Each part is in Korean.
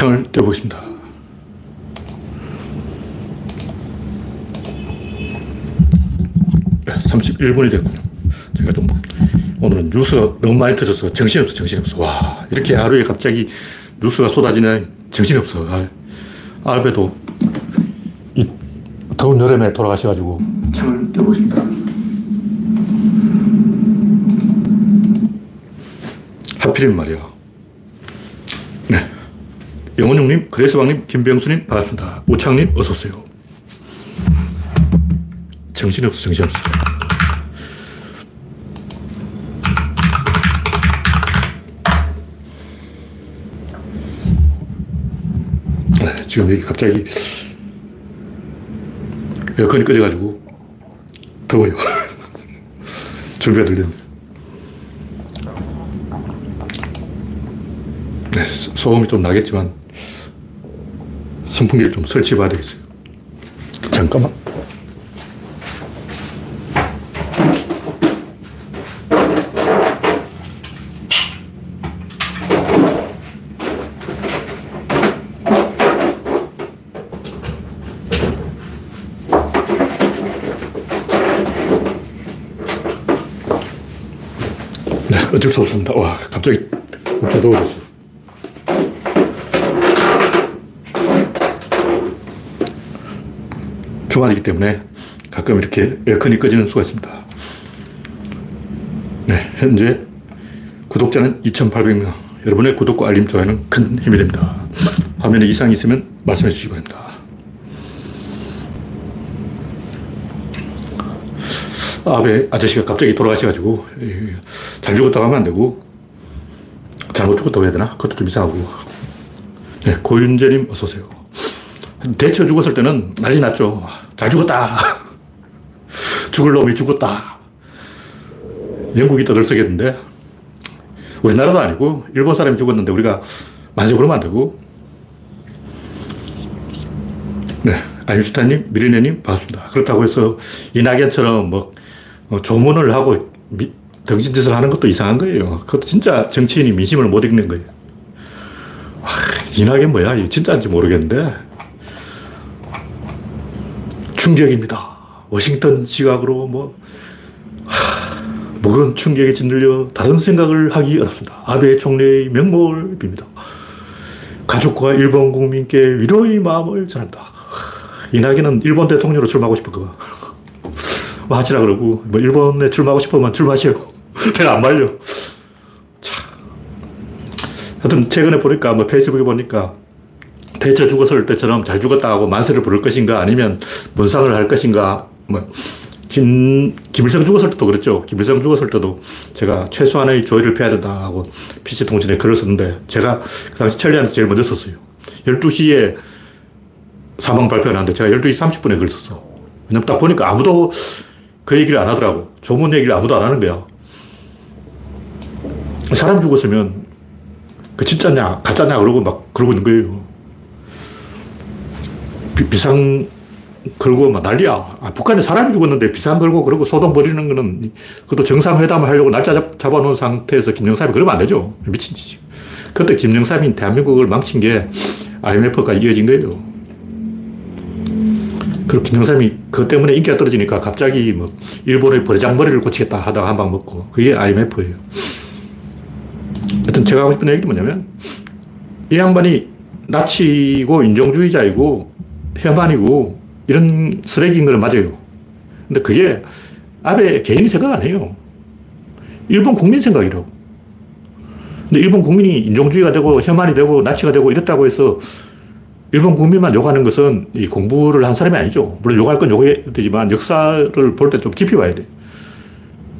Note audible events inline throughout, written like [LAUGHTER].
창을 떼보겠습니다. 네, 31분이 됐군요. 제가 좀, 오늘은 뉴스가 너무 많이 터져서 정신없어, 정신없어. 와, 이렇게 하루에 갑자기 뉴스가 쏟아지네. 정신없어. 아, 아베도 이 더운 여름에 돌아가셔가지고 창을 떼보겠습니다. 하필이면 말이야. 네. 영원용님, 그레스왕님, 김병수님, 반갑습니다. 우창님, 어서오세요. 정신없어, 정신없어. 네, 지금 여기 갑자기 에어컨이 꺼져가지고 더워요. [LAUGHS] 준비가 들리는 네, 소음이 좀 나겠지만 선풍기를 좀 설치해 봐야 되겠어요. 잠깐만. 네, 어쩔 수 없습니다. 와, 갑자기 엄청 더워졌어요. 주말이기 때문에 가끔 이렇게 에어컨이 꺼지는 수가 있습니다. 네, 현재 구독자는 2,800명. 여러분의 구독과 알림, 좋아요는 큰 힘이 됩니다. 화면에 이상이 있으면 말씀해 주시기 바랍니다. 아베 아저씨가 갑자기 돌아가셔가지고, 잘 죽었다고 하면 안 되고, 잘못 죽었다고 해야 되나? 그것도 좀 이상하고. 네, 고윤재님 어서 오세요. 대처 죽었을 때는 난리 났죠. 잘 죽었다. [LAUGHS] 죽을 놈이 죽었다. 영국이 떠들썩했는데, 우리나라도 아니고, 일본 사람이 죽었는데 우리가 만세 부르면 안 되고, 네. 아인슈타인님, 미리네님, 반갑습니다. 그렇다고 해서 이낙연처럼 뭐, 뭐 조문을 하고 미, 덩신짓을 하는 것도 이상한 거예요. 그것도 진짜 정치인이 민심을 못 읽는 거예요. 와, 이낙연 뭐야? 진짜인지 모르겠는데, 충격입니다. 워싱턴 시각으로 뭐, 하, 무거운 충격에 짓눌려 다른 생각을 하기 어렵습니다. 아베 총리의 명목을 빕니다. 가족과 일본 국민께 위로의 마음을 전한다. 이낙연은 일본 대통령으로 출마하고 거. [LAUGHS] 뭐 하시라 그러고, 뭐 일본에 출마하고 싶으면 출마하시오. 내가 [LAUGHS] 안 말려. 참. 하여튼 최근에 보니까 뭐 페이스북에 보니까 대처 죽었을 때처럼 잘 죽었다 하고 만세를 부를 것인가 아니면 문상을 할 것인가 뭐 김, 김일성 죽었을 때도 그랬죠. 김일성 죽었을 때도 제가 최소한의 조의를 펴야 된다 하고 PC통신에 글을 썼는데 제가 그 당시 천리안에서 제일 먼저 썼어요. 12시에 사망 발표가 났는데 제가 12시 30분에 글을 썼어. 왜냐면 딱 보니까 아무도 그 얘기를 안 하더라고. 조문 얘기를 아무도 안 하는 거야. 사람 죽었으면 그 진짜냐, 가짜냐, 그러고 막 그러고 있는 거예요. 비, 상 걸고 막 난리야. 아, 북한에 사람이 죽었는데 비상 걸고 그러고 소동 벌이는 거는 그것도 정상회담을 하려고 날짜 잡, 잡아놓은 상태에서 김영삼이 그러면 안 되죠. 미친 짓이. 그때 김영삼이 대한민국을 망친 게 IMF까지 이어진 거예요. 그리고 김영삼이 그것 때문에 인기가 떨어지니까 갑자기 뭐 일본의 버장머리를 고치겠다 하다가 한 방 먹고 그게 IMF예요. 하여튼 제가 하고 싶은 얘기는 뭐냐면 이 양반이 나치고 인종주의자이고 혐한이고 이런 쓰레기인 걸 맞아요. 근데 그게 아베 개인이 생각 안 해요. 일본 국민 생각이라고. 근데 일본 국민이 인종주의가 되고 혐한이 되고 나치가 되고 이랬다고 해서 일본 국민만 욕하는 것은 이 공부를 한 사람이 아니죠. 물론 욕할 건 욕해야 되지만 역사를 볼 때 좀 깊이 봐야 돼.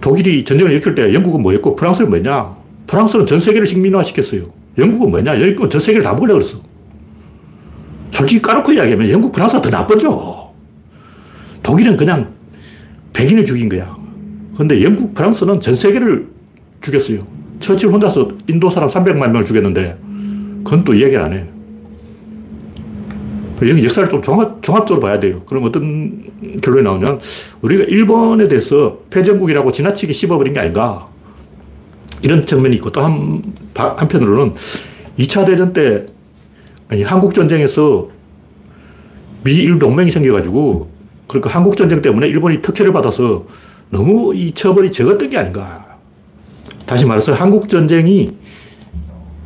독일이 전쟁을 일으킬 때 영국은 뭐였고 프랑스는 뭐냐? 프랑스는 전 세계를 식민화 시켰어요. 영국은 뭐냐? 영국은 전 세계를 다 먹으려고 그랬어. 솔직히 까놓고 이야기하면 영국, 프랑스가 더 나쁘죠. 독일은 그냥 백인을 죽인 거야. 근데 영국, 프랑스는 전 세계를 죽였어요. 처칠 혼자서 인도 사람 300만 명을 죽였는데, 그건 또 이야기를 안 해. 여기 역사를 좀 종합, 종합적으로 봐야 돼요. 그럼 어떤 결론이 나오냐면, 우리가 일본에 대해서 패전국이라고 지나치게 씹어버린 게 아닌가. 이런 측면이 있고, 또 한, 한편으로는 2차 대전 때 아니, 한국 전쟁에서 미일 동맹이 생겨가지고, 그러니까 한국 전쟁 때문에 일본이 특혜를 받아서 너무 이 처벌이 적었던 게 아닌가. 다시 말해서 한국 전쟁이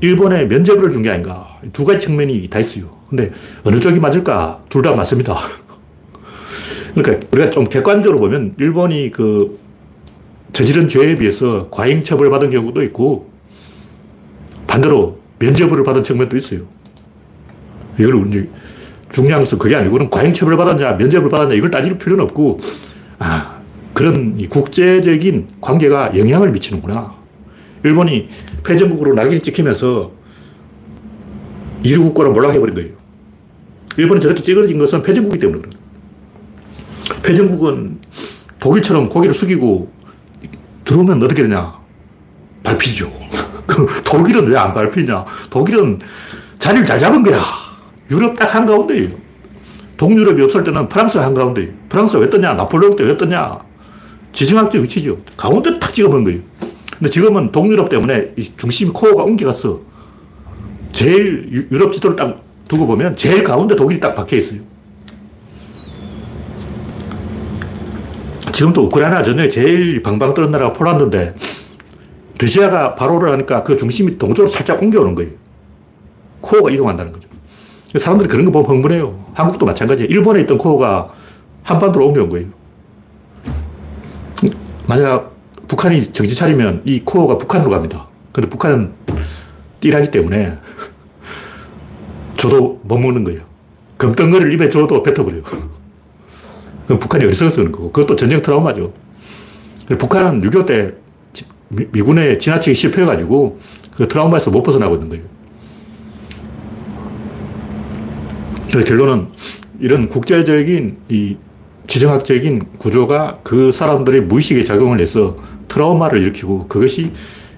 일본에 면제부를 준 게 아닌가. 두 가지 측면이 다 있어요. 근데 어느 쪽이 맞을까? 둘 다 맞습니다. [LAUGHS] 그러니까 우리가 좀 객관적으로 보면 일본이 그 저지른 죄에 비해서 과잉 처벌 받은 경우도 있고 반대로 면제부를 받은 측면도 있어요. 이걸 이제 중요한 것은 그게 아니고 그럼 과잉 처벌을 받았냐 면제부를 받았냐 이걸 따질 필요는 없고 아 그런 국제적인 관계가 영향을 미치는구나. 일본이 패전국으로 낙인 찍히면서 이루국가로 몰락해버린 거예요. 일본이 저렇게 찌그러진 것은 패전국이기 때문에 거예요. 패전국은 독일처럼 고개를 숙이고 들어오면 어떻게 되냐? 밟히죠. [LAUGHS] 독일은 왜 안 밟히냐? 독일은 자리를 잘 잡은 거야. 유럽 딱 한가운데예요. 동유럽이 없을 때는 프랑스 한가운데. 프랑스 왜 떴냐? 나폴레옹 때 왜 떴냐? 지정학적 위치죠. 가운데 탁 찍어버린 거예요. 근데 지금은 동유럽 때문에 중심 코어가 옮겨갔어. 제일 유럽 지도를 딱 두고 보면 제일 가운데 독일이 딱 박혀 있어요. 지금도 우크라이나 전역에 제일 방방 뜨는 나라가 폴란드인데 러시아가 바로를 하니까 그 중심이 동쪽으로 살짝 옮겨오는 거예요. 코어가 이동한다는 거죠. 사람들이 그런 거 보면 흥분해요. 한국도 마찬가지예요. 일본에 있던 코어가 한반도로 옮겨온 거예요. 만약 북한이 정신 차리면 이 코어가 북한으로 갑니다. 근데 북한은 띠라기 때문에 저도 못 먹는 거예요. 금덩어리를 입에 줘도 뱉어버려요. [LAUGHS] 그럼 북한이 어리석어서 그런 거고. 그것도 전쟁 트라우마죠. 북한은 6.25 때 미군에 지나치게 실패해가지고 그 트라우마에서 못 벗어나고 있는 거예요. 결론은 이런 국제적인 이 지정학적인 구조가 그 사람들의 무의식에 작용을 해서 트라우마를 일으키고 그것이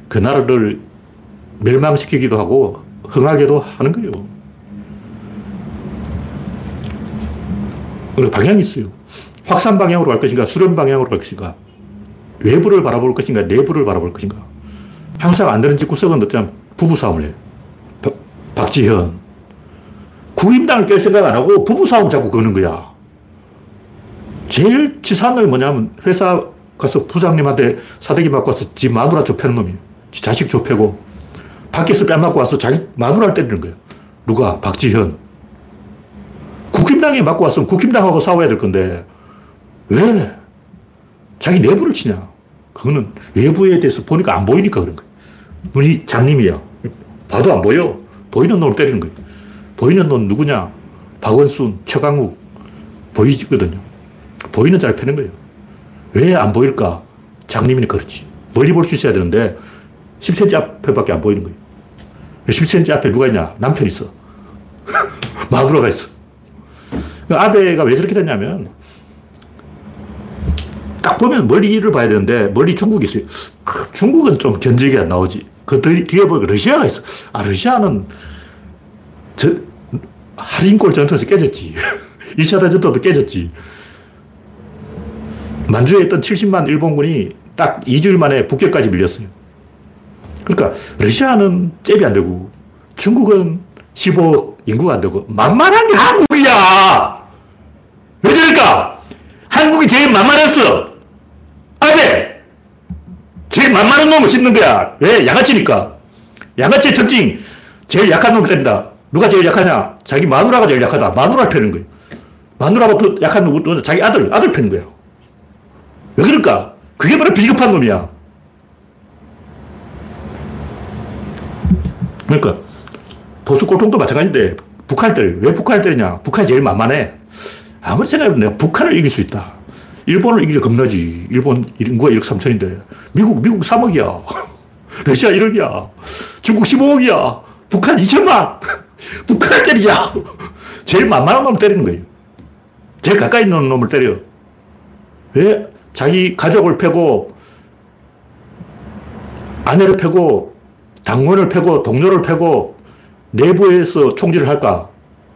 그 나라를 멸망시키기도 하고 흥하게도 하는 거예요. 그리고 방향이 있어요. 확산 방향으로 갈 것인가, 수렴 방향으로 갈 것인가, 외부를 바라볼 것인가, 내부를 바라볼 것인가. 항상 안 되는 집구석은 어쩌면 부부싸움을 해요. 박, 박지현. 국임당을 깰 생각 안 하고 부부싸움 자꾸 거는 거야. 제일 치사한 놈이 뭐냐면 회사 가서 부장님한테 사대기 맞고 와서 지 마누라 좁혀는 놈이 지 자식 좁혀고 밖에서 뺨 맞고 와서 자기 마누라를 때리는 거예요. 누가? 박지현. 국힘당에 맞고 왔으면 국힘당하고 싸워야 될 건데 왜 자기 내부를 치냐? 그거는 외부에 대해서 보니까 안 보이니까 그런 거예요. 눈이 장님이야. 봐도 안 보여. 보이는 놈을 때리는 거예요. 보이는 놈 누구냐? 박원순, 최강욱 보이거든요. 보이는 자를 패는 거예요. 왜 안 보일까? 장님이 그렇지. 멀리 볼 수 있어야 되는데 10cm 앞에밖에 안 보이는 거예요. 10cm 앞에 누가 있냐? 남편 있어. [LAUGHS] 마누라가 있어. 아베가 왜 저렇게 됐냐면 딱 보면 멀리를 봐야 되는데 멀리 중국이 있어요. 중국은 좀 견적이 안 나오지. 그 뒤에 보니까 러시아가 있어. 아, 러시아는 저, 할인골 전투에서 깨졌지. [LAUGHS] 2차 대전도 깨졌지. 만주에 있던 70만 일본군이 딱 2주일 만에 북경까지 밀렸어요. 그러니까 러시아는 잽이 안 되고 중국은 15억 인구가 안 되고 만만한 게 한국이야! 왜 저럴까? 한국이 제일 만만했어! 아베! 제일 만만한 놈을 씹는 거야. 왜? 양아치니까. 양아치의 특징. 제일 약한 놈을 때린다. 누가 제일 약하냐? 자기 마누라가 제일 약하다. 마누라를 패는 거예요. 마누라부터 약한 누구? 자기 아들, 아들 패는 거예요. 왜 그럴까? 그게 바로 비겁한 놈이야. 그러니까 보수 꼴통도 마찬가지인데 북한을 때려. 왜 북한을 때리냐? 북한이 제일 만만해. 아무리 생각해도 내가 북한을 이길 수 있다. 일본을 이기려 겁나지. 일본 인구가 1억 3천인데. 미국, 미국 3억이야. [LAUGHS] 러시아 1억이야. 중국 15억이야. 북한 2천만. [LAUGHS] 북한을 때리자. 제일 만만한 놈을 때리는 거예요. 제일 가까이 있는 놈을 때려. 왜? 자기 가족을 패고, 아내를 패고, 당원을 패고, 동료를 패고, 내부에서 총질을 할까?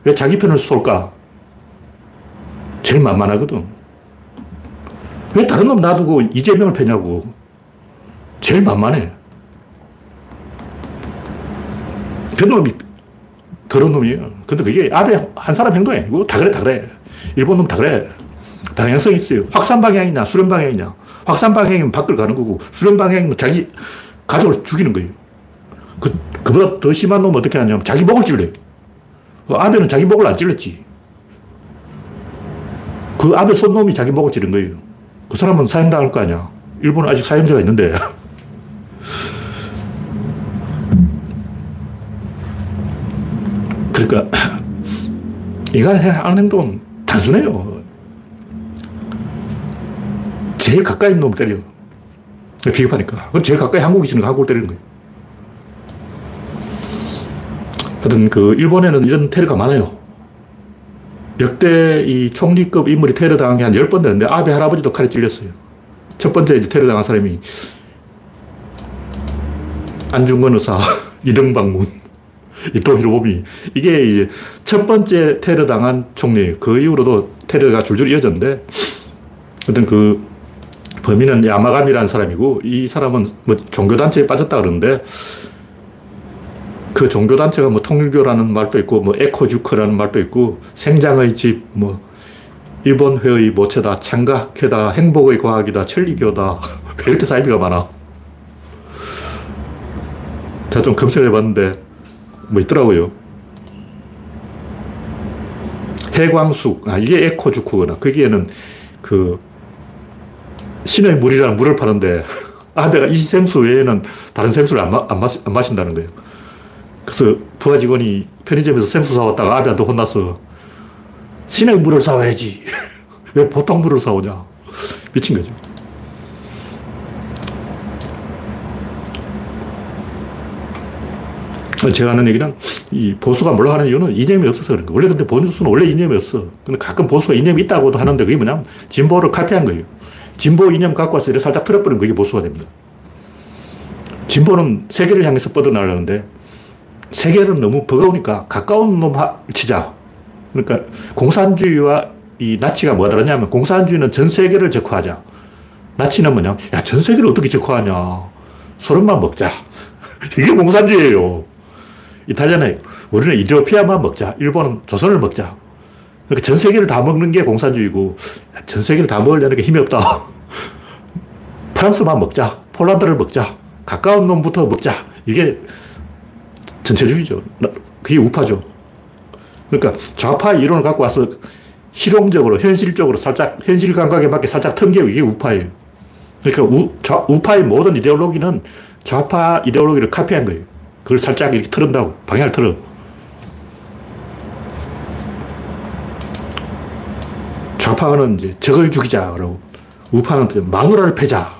왜 자기 편을 쏠까? 제일 만만하거든. 왜 다른 놈 놔두고 이재명을 패냐고. 제일 만만해. 그 놈이 더러운 놈이에요. 근데 그게 아베 한 사람 행동이 아니고 다 그래, 다 그래. 일본 놈 다 그래. 다양성이 있어요. 확산 방향이냐, 수렴 방향이냐. 확산 방향이면 밖을 가는 거고, 수렴 방향이면 자기 가족을 죽이는 거예요. 그, 그보다 더 심한 놈은 어떻게 하냐면 자기 목을 찔러요. 그 아베는 자기 목을 안 찔렀지. 그 아베 손 놈이 자기 목을 찌른 거예요. 그 사람은 사형당할 거 아니야. 일본은 아직 사형자가 있는데. [LAUGHS] 그러니까 [CLEARS THROAT] 인간이 하는 행동은 단순해요. 제일 가까이 있는 놈을 때려. 비겁하니까. 제일 가까이 한국이 있으니까 한국을 때리는 거예요. 하여튼 그 일본에는 이런 테러가 많아요. 역대 이 총리급 인물이 테러 당한 게 한 10번 되는데 아베 할아버지도 칼에 찔렸어요. 첫 번째 테러 당한 사람이 안중근 의사, [LAUGHS] 이등방문, 이토 히로부미. 이게 이제 첫 번째 테러 당한 총리. 그 이후로도 테러가 줄줄 이어졌는데 어떤 그 범인은 야마감이라는 사람이고 이 사람은 뭐 종교단체에 빠졌다 그러는데 그 종교단체가 뭐 통일교라는 말도 있고, 뭐 에코주크라는 말도 있고, 생장의 집, 뭐, 일본회의 모체다, 창각회다, 행복의 과학이다, 천리교다. 왜 [LAUGHS] 이렇게 사이비가 많아? 제가 좀 검색해 봤는데, 뭐 있더라고요. 해광숙, 아, 이게 에코주크구나. 거기에는 그, 신의 물이라는 물을 파는데, [LAUGHS] 아, 내가 이 생수 외에는 다른 생수를 안, 마, 안, 마시, 안 마신다는 거예요. 그래서 부하 직원이 편의점에서 생수 사왔다가 아비한테 혼났어. 신의 물을 사와야지. [LAUGHS] 왜 보통 물을 사오냐. 미친 거죠. 제가 하는 얘기는 이 보수가 몰라가는 이유는 이념이 없어서 그런 거예요. 원래 근데 보수는 원래 이념이 없어. 근데 가끔 보수가 이념이 있다고도 하는데 그게 뭐냐면 진보를 카피한 거예요. 진보 이념 갖고 와서 이렇게 살짝 틀어버리면 그게 보수가 됩니다. 진보는 세계를 향해서 뻗어나가는데 세계는 너무 버거우니까 가까운 놈 치자. 그러니까 공산주의와 이 나치가 뭐가 다르냐면 공산주의는 전 세계를 적화하자. 나치는 뭐냐? 야, 전 세계를 어떻게 적화하냐? 소련만 먹자. [LAUGHS] 이게 공산주의예요. 이탈리아는 우리는 이디오피아만 먹자. 일본은 조선을 먹자. 그러니까 전 세계를 다 먹는 게 공산주의고 전 세계를 다 먹으려는 게 힘이 없다. [LAUGHS] 프랑스만 먹자. 폴란드를 먹자. 가까운 놈부터 먹자. 이게 전체주의죠. 그게 우파죠. 그러니까 좌파 이론을 갖고 와서 실용적으로, 현실적으로 살짝, 현실 감각에 맞게 살짝 턴게 이게 우파예요. 그러니까 우, 좌, 우파의 모든 이데올로기는 좌파 이데올로기를 카피한 거예요. 그걸 살짝 이렇게 틀은다고. 방향을 틀어. 좌파는 이제 적을 죽이자. 그러고 우파는 마누라를 패자.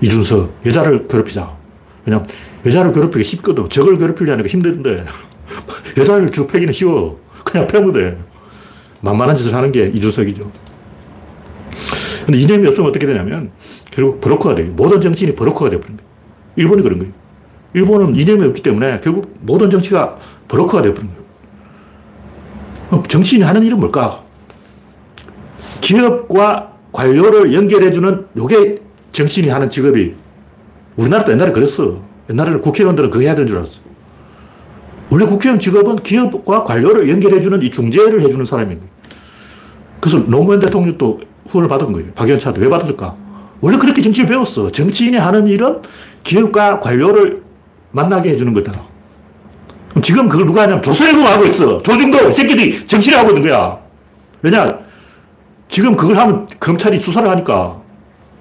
이준석. 여자를 괴롭히자. 왜냐면 여자를 괴롭히기 쉽거든. 적을 괴롭히려니까 힘든데 [LAUGHS] 여자를 쭉 패기는 쉬워. 그냥 패면 돼. 만만한 짓을 하는 게 이준석이죠. 근데 이념이 없으면 어떻게 되냐면 결국 브로커가 돼요. 모든 정치인이 브로커가 되어버린 거예요. 일본이 그런 거예요. 일본은 이념이 없기 때문에 결국 모든 정치가 브로커가 되어버린 거예요. 정치인이 하는 일은 뭘까? 기업과 관료를 연결해주는 요게 정치인이 하는 직업이 우리나라도 옛날에 그랬어. 옛날에는 국회의원들은 그거 해야 되는 줄 알았어. 원래 국회의원 직업은 기업과 관료를 연결해주는 이 중재를 해주는 사람인 거예요. 그래서 노무현 대통령도 후원을 받은 거예요. 박연차도. 왜 받았을까? 원래 그렇게 정치를 배웠어. 정치인이 하는 일은 기업과 관료를 만나게 해주는 거다. 그럼 지금 그걸 누가 하냐면 조선일보가 하고 있어. 조중도 새끼들이 정치를 하고 있는 거야. 왜냐? 지금 그걸 하면 검찰이 수사를 하니까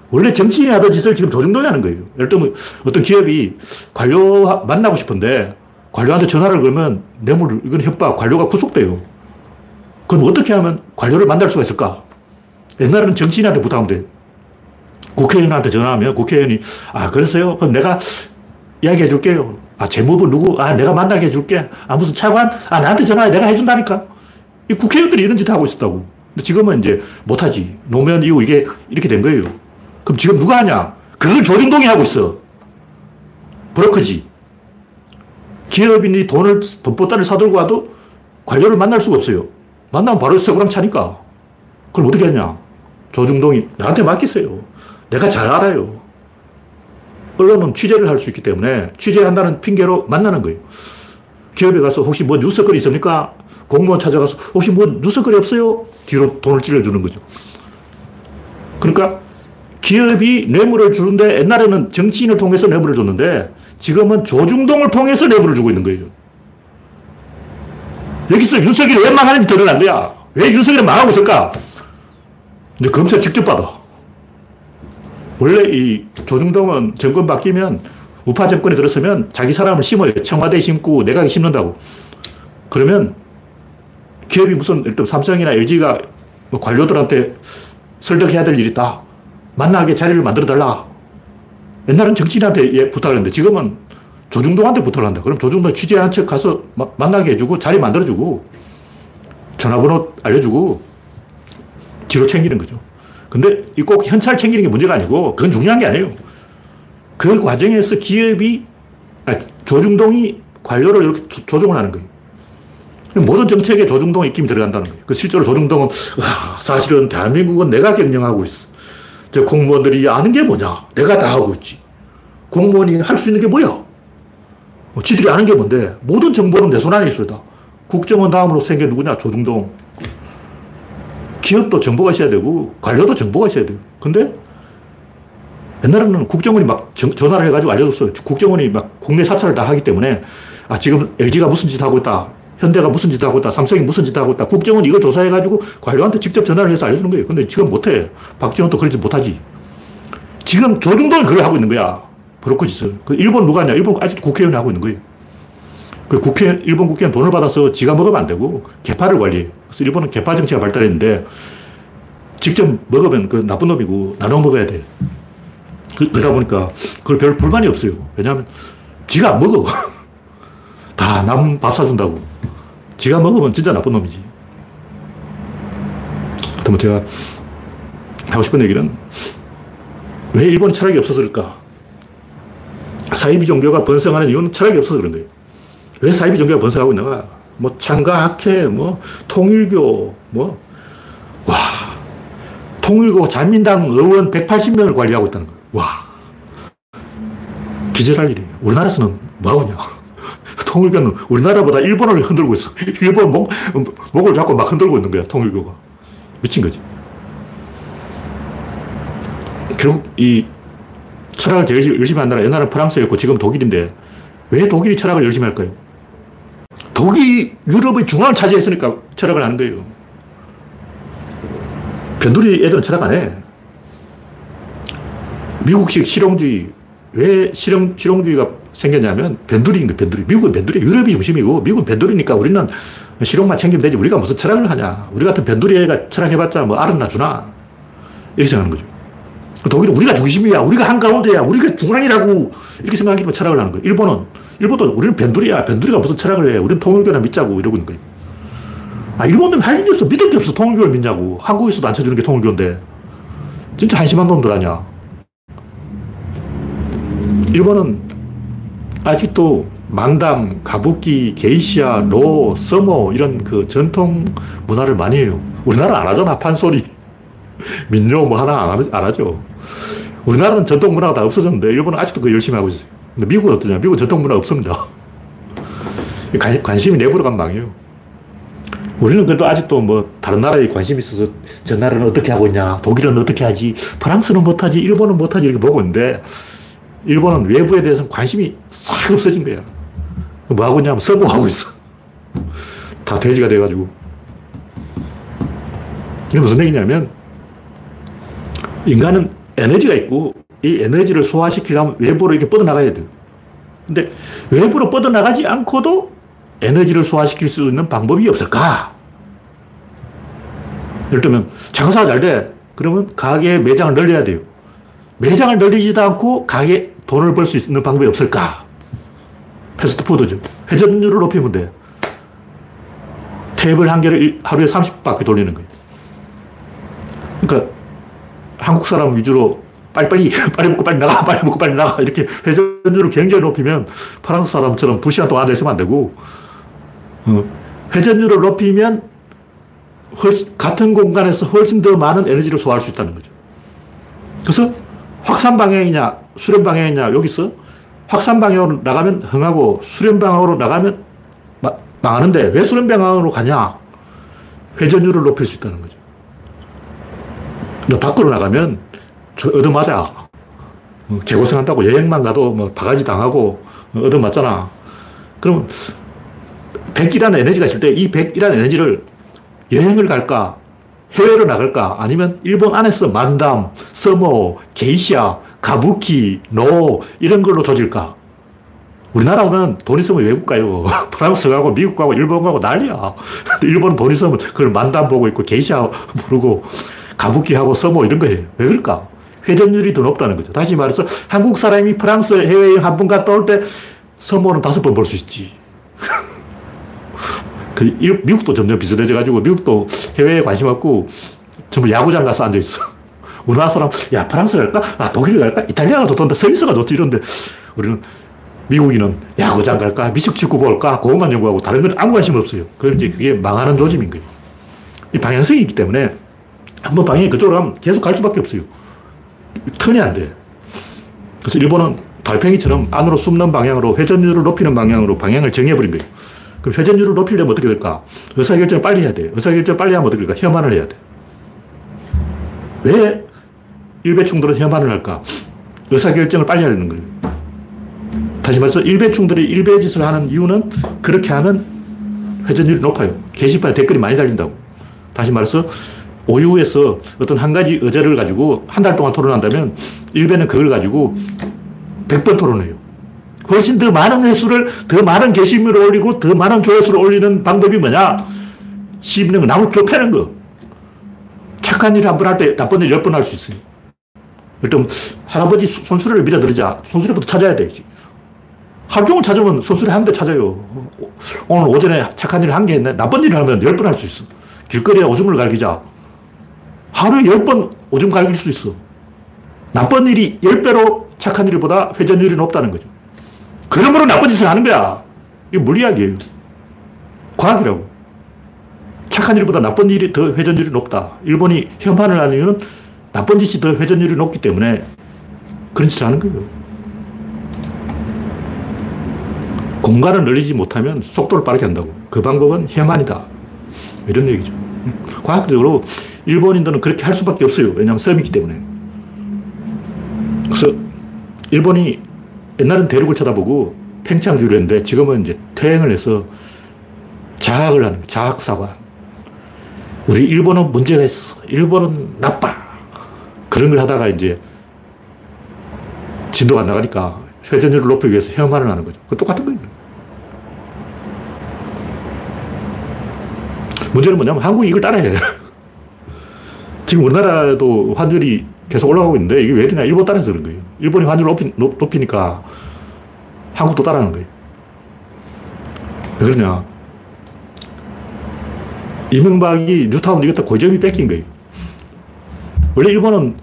원래 정치인이 하던 짓을 지금 조중동이 하는 거예요. 예를 들면 어떤 기업이 관료 만나고 싶은데 관료한테 전화를 걸면 뇌물, 이건 협박, 관료가 구속돼요. 그럼 어떻게 하면 관료를 만날 수가 있을까? 옛날에는 정치인한테 부탁하면 돼. 국회의원한테 전화하면 국회의원이, 아, 그래서요? 그럼 내가 이야기해 줄게요. 아, 재무부 누구? 아, 내가 만나게 해 줄게. 아, 무슨 차관? 아, 나한테 전화해. 내가 해준다니까. 이 국회의원들이 이런 짓 하고 있었다고. 근데 지금은 이제 못하지. 노무현 이후 이게 이렇게 된 거예요. 그럼 지금 누가 하냐? 그걸 조중동이 하고 있어. 브로커지. 기업인이 돈을, 돈보따리를 사들고 와도 관료를 만날 수가 없어요. 만나면 바로 서구랑 차니까. 그럼 어떻게 하냐? 조중동이 나한테 맡기세요. 내가 잘 알아요. 언론은 취재를 할 수 있기 때문에 취재한다는 핑계로 만나는 거예요. 기업에 가서 혹시 뭐 뉴스거리 있습니까? 공무원 찾아가서 혹시 뭐 뉴스거리 없어요? 뒤로 돈을 찔러주는 거죠. 그러니까 기업이 뇌물을 주는데 옛날에는 정치인을 통해서 뇌물을 줬는데 지금은 조중동을 통해서 뇌물을 주고 있는 거예요. 여기서 윤석열이 웬 망하는지 드러난 거야. 왜 윤석열이 망하고 있을까? 이제 검찰 직접 받아. 원래 이 조중동은 정권 바뀌면 우파 정권이 들었으면 자기 사람을 심어요. 청와대에 심고 내각에 심는다고. 그러면 기업이 무슨 일단 삼성이나 LG가 뭐 관료들한테 설득해야 될 일이 있다. 만나게 자리를 만들어 달라. 옛날엔 정치인한테 예, 부탁을 했는데 지금은 조중동한테 부탁을 한다. 그럼 조중동 취재한 척 가서 마, 만나게 해주고 자리 만들어주고 전화번호 알려주고 뒤로 챙기는 거죠. 근데 이꼭 현찰 챙기는 게 문제가 아니고 그건 중요한 게 아니에요. 그 과정에서 기업이 아니, 조중동이 관료를 이렇게 조, 종을 하는 거예요. 모든 정책에 조중동 입김이 들어간다는 거예요. 그 실제로 조중동은 와, 사실은 대한민국은 내가 경영하고 있어. 저 공무원들이 아는 게 뭐냐? 내가 다 하고 있지. 공무원이 할 수 있는 게 뭐야? 뭐 지들이 아는 게 뭔데? 모든 정보는 내 손 안에 있어. 국정원 다음으로 생겨 누구냐? 조중동. 기업도 정보가 있어야 되고, 관료도 정보가 있어야 돼요. 근데 옛날에는 국정원이 막 전, 화를 해가지고 알려줬어요. 국정원이 막 국내 사찰을 다 하기 때문에, 아, 지금 LG가 무슨 짓 하고 있다. 현대가 무슨 짓 하고 있다. 삼성이 무슨 짓 하고 있다. 국정원 이거 조사해가지고 관료한테 직접 전화를 해서 알려주는 거예요. 근데 지금 못해. 박지원도 그러지 못하지. 지금 조중동이 그걸 하고 있는 거야. 브로커 짓을. 그 일본 누가 하냐? 일본 아직도 국회의원이 하고 있는 거예요. 그 국회, 일본 국회의원 돈을 받아서 지가 먹으면 안 되고 개파를 관리해. 그래서 일본은 개파 정치가 발달했는데 직접 먹으면 그 나쁜 놈이고 나눠 먹어야 돼. 그, 그러다 보니까 그걸 별 불만이 없어요. 왜냐하면 지가 안 먹어. [LAUGHS] 다 남 밥 사준다고. 지가 먹으면 진짜 나쁜 놈이지. 그렇다면 제가 하고 싶은 얘기는 왜 일본이 철학이 없었을까? 사이비 종교가 번성하는 이유는 철학이 없어서 그런 거예요. 왜 사이비 종교가 번성하고 있나가? 뭐 창가 학회, 뭐 통일교, 뭐 와. 통일교 잔민당 의원 180명을 관리하고 있다는 거예요. 와. 기절할 일이에요. 우리나라에서는 뭐 하고냐? [LAUGHS] 통일교는 우리나라보다 일본을 흔들고 있어. [LAUGHS] 일본 목, 목을 잡고 막 흔들고 있는 거야, 통일교가. 미친 거지. 결국 이 철학을 제일 열심히 한 나라, 옛날에 프랑스였고 지금 독일인데 왜 독일이 철학을 열심히 할까요? 독일이 유럽의 중앙을 차지했으니까 철학을 하는 거예요. 변두리 애들은 철학 안 해. 미국식 실용주의. 왜 실용, 실용주의가 생겼냐면 변두리인 거 변두리. 미국은 변두리. 유럽이 중심이고 미국은 변두리니까 우리는 실용만 챙기면 되지. 우리가 무슨 철학을 하냐. 우리 같은 변두리 애가 철학해봤자 뭐 알았나 주나. 이렇게 생각하는 거죠. 독일은 우리가 중심이야. 우리가 한가운데야. 우리가 중앙이라고. 이렇게 생각하기만 철학을 하는 거예요. 일본은, 일본도 우리는 변두리야. 변두리가 무슨 철학을 해. 우리는 통일교나 믿자고 이러고 있는 거예요. 아, 일본은 할 일이 없어. 믿을 게 없어. 통일교를 믿냐고. 한국에서도 안 쳐주는 게 통일교인데. 진짜 한심한 놈들 아니야. 일본은 아직도 만담, 가부키, 게이시아, 로, 서머 이런 그 전통 문화를 많이 해요. 우리나라 안 하잖아. 판소리. [LAUGHS] 민요 뭐 하나 안, 안 하죠. 우리나라는 전통 문화가 다 없어졌는데 일본은 아직도 그 열심히 하고 있어요. 근데 미국은 어떠냐? 미국은 전통 문화 없습니다. [LAUGHS] 관, 심이 내부로 가면 망해요. 우리는 그래도 아직도 뭐 다른 나라에 관심이 있어서 저 나라는 어떻게 하고 있냐, 독일은 어떻게 하지, 프랑스는 못하지, 일본은 못하지 이렇게 보고 있는데 일본은 외부에 대해서 관심이 싹 없어진 거야. 뭐 하고 있냐면 서버하고 있어. [LAUGHS] 다 돼지가 돼가지고. 이게 무슨 얘기냐면 인간은 에너지가 있고 이 에너지를 소화시키려면 외부로 이렇게 뻗어나가야 돼 근데 외부로 뻗어나가지 않고도 에너지를 소화시킬 수 있는 방법이 없을까? 예를 들면 장사가 잘 돼. 그러면 가게 매장을 늘려야 돼요. 매장을 늘리지도 않고 가게 돈을 벌 수 있는 방법이 없을까? 패스트푸드죠. 회전율을 높이면 돼. 테이블 한 개를 하루에 30바퀴 돌리는 거예요. 그러니까 한국 사람 위주로 빨리빨리, 빨리 먹고 빨리 나가, 빨리 먹고 빨리 나가. 이렇게 회전율을 굉장히 높이면 프랑스 사람처럼 두 시간 동안 앉아있으면 안 되고, 어, 회전율을 높이면 훨씬, 같은 공간에서 훨씬 더 많은 에너지를 소화할 수 있다는 거죠. 그래서 확산 방향이냐, 수렴 방향이냐, 여기서 확산 방향으로 나가면 흥하고 수렴 방향으로 나가면 망하는데 왜 소련 방향으로 가냐? 회전율을 높일 수 있다는 거죠. 너 밖으로 나가면 얻어맞아. 어, 개고생한다고 여행만 가도 뭐 바가지 당하고 얻어맞잖아. 그럼 100이라는 에너지가 있을 때 이 100이라는 에너지를 여행을 갈까? 해외로 나갈까? 아니면 일본 안에서 만담, 스모, 게이샤, 가부키, 노 이런 걸로 조질까? 우리나라는 돈 있으면 외국 가요. [LAUGHS] 프랑스 가고 미국 가고 일본 가고 난리야. [LAUGHS] 일본은 돈 있으면 그걸 만담 보고 있고 게이샤 부르고 가부키하고 스모 이런 거예요. 왜 그럴까? 회전율이 더 높다는 거죠. 다시 말해서 한국 사람이 프랑스 해외여행 한 번 갔다 올때 스모는 다섯 번 볼 수 있지. [LAUGHS] 그 미국도 점점 비슷해져가지고 미국도 해외에 관심 없고 전부 야구장 가서 앉아있어. [LAUGHS] 우리나라 사람, 야, 프랑스 갈까? 아, 독일 갈까? 이탈리아가 좋던데, 스위스가 좋지, 이런데. 우리는, 미국인은 야구장 갈까? 미식 축구 볼까? 그것만 연구하고 다른 건 아무 관심 없어요. 그럼 이제 그게 망하는 조짐인 거예요. 이 방향성이 있기 때문에 한번 방향이 그쪽으로 가면 계속 갈 수밖에 없어요. 턴이 안 돼. 그래서 일본은 달팽이처럼 안으로 숨는 방향으로 회전율을 높이는 방향으로 방향을 정해버린 거예요. 그럼 회전율을 높이려면 어떻게 될까? 의사결정을 빨리 해야 돼. 의사결정을 빨리 하면 어떻게 될까? 혐한을 해야 돼. 왜 일배충들은 혐한을 할까? 의사결정을 빨리 하려는 거예요. 다시 말해서 일배충들이 일배짓을 하는 이유는 그렇게 하면 회전율이 높아요. 게시판에 댓글이 많이 달린다고. 다시 말해서 오유에서 어떤 한 가지 의제를 가지고 한 달 동안 토론한다면 일배는 그걸 가지고 100번 토론해요. 훨씬 더 많은 횟수를, 더 많은 게시물을 올리고 더 많은 조회수를 올리는 방법이 뭐냐? 씹는 거, 나무 좁혀는 거. 착한 일 한 번 할 때 나쁜 일 열 번 할 수 있어요. 일단 할아버지 손수레를 밀어들이자. 손수레부터 찾아야 돼. 하루 종일 찾으면 손수레 한 대 찾아요. 오늘 오전에 착한 일을 한게 했네. 나쁜 일을 하면 열 번 할 수 있어. 길거리에 오줌을 갈기자. 하루에 열번 오줌 갈길 수 있어. 나쁜 일이 열 배로 착한 일보다 회전율이 높다는 거죠. 그러므로 나쁜 짓을 하는 거야. 이거 물리학이에요. 과학이라고. 착한 일보다 나쁜 일이 더 회전율이 높다. 일본이 혐한을 하는 이유는 나쁜 짓이 더 회전율이 높기 때문에 그런 짓을 하는 거예요. 공간을 늘리지 못하면 속도를 빠르게 한다고. 그 방법은 혐한이다. 이런 얘기죠. 과학적으로 일본인들은 그렇게 할 수밖에 없어요. 왜냐하면 섬이기 때문에. 그래서 일본이 옛날엔 대륙을 쳐다보고 팽창주의를 했는데 지금은 이제 퇴행을 해서 자학을 하는 자학사관. 우리 일본은 문제가 있어. 일본은 나빠. 그런 걸 하다가 이제 진도가 안 나가니까 회전율을 높이기 위해서 혐한을 하는 거죠. 그 똑같은 거예요. 문제는 뭐냐면 한국이 이걸 따라해. 지금 우리나라도 환율이 계속 올라가고 있는데 이게 왜 이러냐. 일본 따라서 그런 거예요. 일본이 환율을 높이, 높이 니까 한국도 따라하는 거예요. 왜 그러냐. 이명박이 뉴타운 이것도 고점이 뺏긴 거예요. 원래 일본은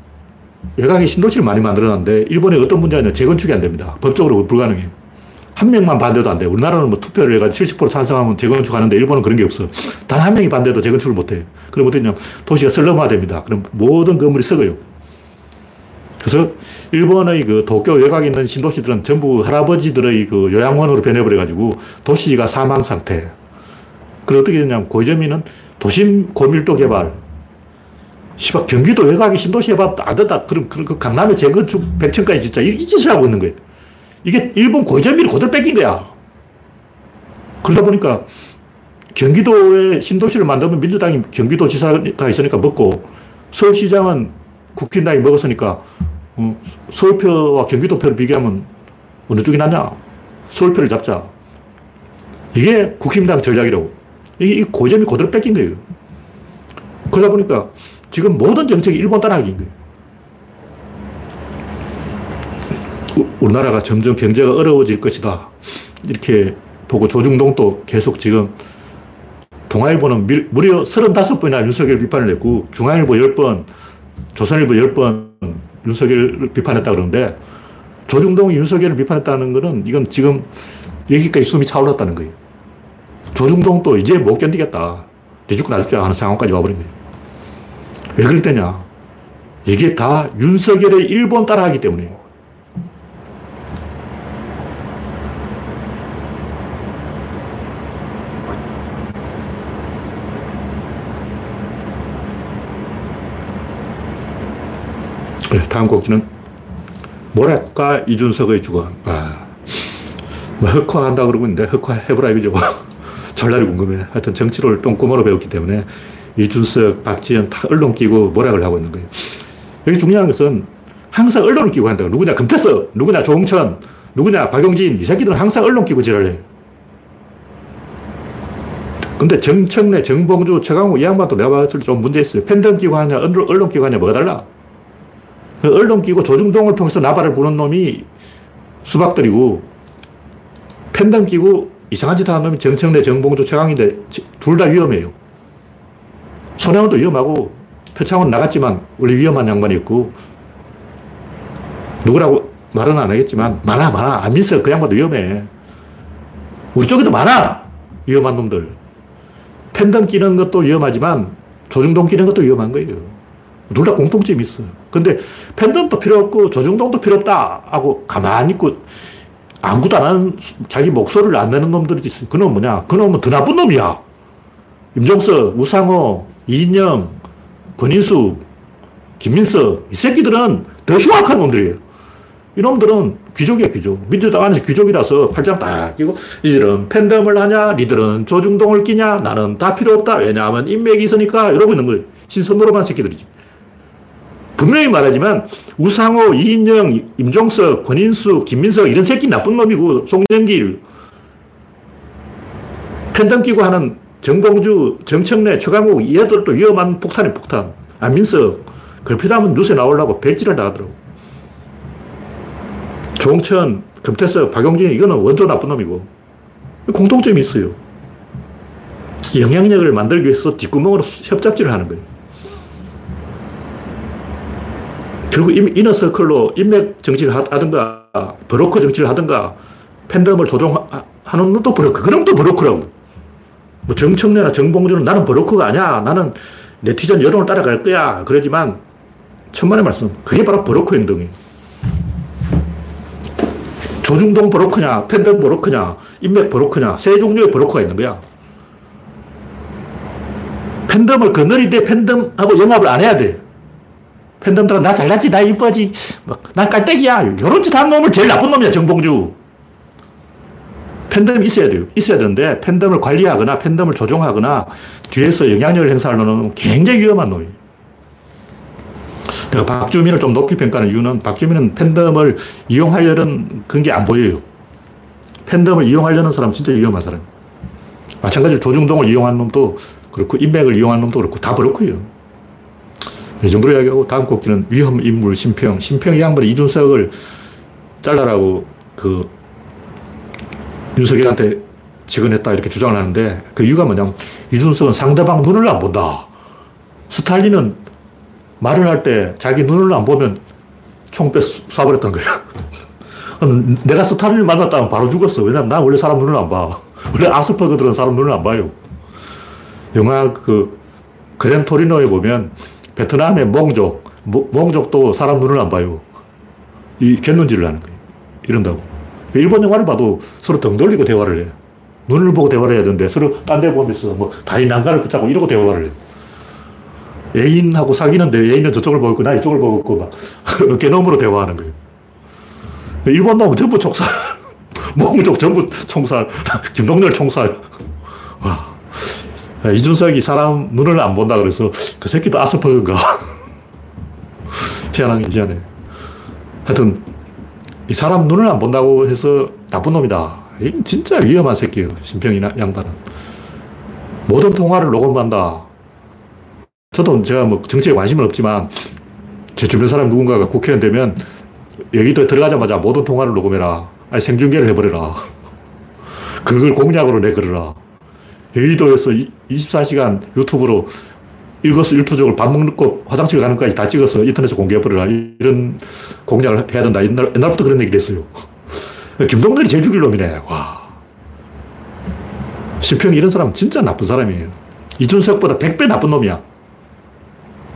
외곽에 신도시를 많이 만들어놨는데 일본에 어떤 문제가 있냐 재건축이 안 됩니다. 법적으로 불가능해요. 한 명만 반대도 안 돼. 우리나라는 뭐 투표를 해가지고 70% 찬성하면 재건축 하는데 일본은 그런 게 없어. 단 한 명이 반대도 재건축을 못 해. 그럼 어떻냐 도시가 슬럼화됩니다. 그럼 모든 건물이 썩어요. 그래서 일본의 그 도쿄 외곽에 있는 신도시들은 전부 할아버지들의 그 요양원으로 변해버려가지고 도시가 사망 상태. 그리고 어떻게 되냐면 고점이는 도심 고밀도 개발. 시박 경기도 외곽에 신도시 해봐 안 된다. 그럼 그 강남의 재건축 100층까지 진짜 이, 이 짓을 하고 있는 거예요. 이게 일본 고점비를 고들 뺏긴 거야. 그러다 보니까 경기도에 신도시를 만들면 민주당이 경기도 지사가 있으니까 먹고 서울시장은 국힘당이 먹었으니까 어, 서울표와 경기도표를 비교하면 어느 쪽이 낫냐? 서울표를 잡자. 이게 국힘당 전략이라고. 이게 고점이 그대로 뺏긴 거예요. 그러다 보니까 지금 모든 정책이 일본 따라하기인 거예요. 우리나라가 점점 경제가 어려워질 것이다. 이렇게 보고 조중동도 계속 지금 동아일보는 무려 35번이나 윤석열 비판을 했고 중앙일보 10번, 조선일보 10번 윤석열을 비판했다 그러는데 조중동이 윤석열을 비판했다는 거는 이건 지금 여기까지 숨이 차올랐다는 거예요. 조중동도 이제 못 견디겠다. 내 죽고 나 죽자 하는 상황까지 와버린 거예요. 왜 그랬더냐. 이게 다 윤석열의 일본 따라하기 때문에 네, 다음 곡기는 모략과 이준석의 주관. 아, 뭐 흑화한다 그러고 있는데 흑화해보라 이거죠. 전날이 궁금해. 하여튼 정치를 똥구멍으로 배웠기 때문에 이준석, 박지원 다 언론 끼고 모략을 하고 있는 거예요. 여기 중요한 것은 항상 언론을 끼고 한다. 누구냐? 금태섭, 누구냐? 조홍천, 누구냐? 박용진. 이 새끼들은 항상 언론 끼고 지랄해. 근데 정청래, 정봉주, 최강욱 이 양반도 내가 봤을 때 좀 문제 있어요. 팬덤 끼고 하냐, 언론 끼고 하냐, 뭐가 달라? 그 언론 끼고 조중동을 통해서 나발을 부는 놈이 수박들이고, 팬덤 끼고 이상한 짓 하는 놈이 정청래, 정봉주, 최강인데 둘 다 위험해요. 손혜원도 위험하고, 표창원 나갔지만 원래 위험한 양반이었고, 누구라고 말은 안 하겠지만, 많아, 많아. 안민석 그 양반도 위험해. 우리 쪽에도 많아. 위험한 놈들. 팬덤 끼는 것도 위험하지만 조중동 끼는 것도 위험한 거예요. 둘 다 공통점이 있어요. 근데 팬덤도 필요 없고 조중동도 필요 없다 하고 가만히 있고 아무것도 안 하는 자기 목소리를 안 내는 놈들이 있어요. 그놈 뭐냐? 그놈은 더 나쁜 놈이야. 임종석, 우상호, 이인영, 권인수, 김민석 이 새끼들은 더 흉악한 놈들이에요. 이놈들은 귀족이야, 귀족. 민주당 안에서 귀족이라서 팔짱 딱 끼고, 이들은 팬덤을 하냐, 니들은 조중동을 끼냐, 나는 다 필요 없다. 왜냐하면 인맥이 있으니까 이러고 있는 거예요. 신선노로만 새끼들이지. 분명히 말하지만, 우상호, 이인영, 임종석, 권인수, 김민석, 이런 새끼 나쁜 놈이고, 송영길, 팬덤 끼고 하는 정봉주, 정청래, 최강욱, 얘들도 위험한 폭탄이 폭탄. 안민석, 걸핏하면 뉴스에 나오려고 벨지를 나가더라고. 조홍천, 금태섭, 박용진, 이거는 원조 나쁜 놈이고. 공통점이 있어요. 영향력을 만들기 위해서 뒷구멍으로 협잡질을 하는 거예요. 결국 inner circle로 인맥 정치를 하든가, 브로커 정치를 하든가, 팬덤을 조종하는 놈도 브로커, 그놈 또 브로커라고. 뭐 정청래나 정봉주는 나는 브로커가 아니야. 나는 네티즌 여론을 따라갈 거야. 그러지만, 천만의 말씀. 그게 바로 브로커 행동이에요. 조중동 브로커냐, 팬덤 브로커냐, 인맥 브로커냐, 세 종류의 브로커가 있는 거야. 팬덤을 건너리되 팬덤하고 영합을 안 해야 돼. 팬덤들은 나 잘났지, 나 이뻐지, 난 깔때기야. 이런 짓 하는 놈을 제일 나쁜 놈이야, 정봉주. 팬덤이 있어야 돼요. 있어야 되는데 팬덤을 관리하거나 팬덤을 조종하거나 뒤에서 영향력을 행사하는 놈은 굉장히 위험한 놈이에요. 내가 박주민을 좀 높이 평가하는 이유는 박주민은 팬덤을 이용하려는 그런 게 안 보여요. 팬덤을 이용하려는 사람은 진짜 위험한 사람. 마찬가지로 조중동을 이용한 놈도 그렇고 인맥을 이용한 놈도 그렇고 다 그렇고요. 이 정도로 이야기하고 다음 곡기는 위험 인물 심평. 심평 이 양반이 이준석을 잘라라고 그 윤석열한테 직언했다 이렇게 주장을 하는데 그 이유가 뭐냐면 이준석은 상대방 눈을 안 본다. 스탈린은 말을 할 때 자기 눈을 안 보면 총빼 쏴버렸던 거야. 내가 스타린을 만났다면 바로 죽었어. 왜냐면 난 원래 사람 눈을 안 봐. 원래 아스퍼그들은 사람 눈을 안 봐요. 영화 그 그랜 토리노에 보면 베트남의 몽족, 몽족도 사람 눈을 안 봐요. 이 갯눈질을 하는 거예요. 이런다고. 일본 영화를 봐도 서로 등 돌리고 대화를 해. 눈을 보고 대화를 해야 되는데 서로 딴 데 보면서 뭐 다리 난간을 붙잡고 이러고 대화를 해. 애인하고 사귀는데 애인은 저쪽을 보고 있고 나 이쪽을 보고 있고 막 [LAUGHS] 어깨너머로 대화하는 거예요. 일본 놈은 전부 총살. [LAUGHS] 몽족 전부 총살. [LAUGHS] 김동열 총살. 와. 이준석이 사람 눈을 안 본다 그래서 그 새끼도 아스퍼그인가. [LAUGHS] 희한하게 희한해. 하여튼 이 사람 눈을 안 본다고 해서 나쁜 놈이다. 진짜 위험한 새끼예요. 심평이 양반은. 모든 통화를 녹음한다. 저도 제가 뭐 정치에 관심은 없지만 제 주변 사람 누군가가 국회의원 되면 여기도 들어가자마자 모든 통화를 녹음해라. 아니, 생중계를 해버려라. [LAUGHS] 그걸 공약으로 내걸어라. 여의도에서 24시간 유튜브로 일거수일투족을 밥 먹고 화장실 가는 것까지 다 찍어서 인터넷에 공개해버려라. 이런 공약을 해야 된다. 옛날, 옛날부터 그런 얘기를 했어요. [LAUGHS] 김동렬이 제일 죽일 놈이네. 와. 심평이 이런 사람 진짜 나쁜 사람이에요. 이준석보다 100배 나쁜 놈이야.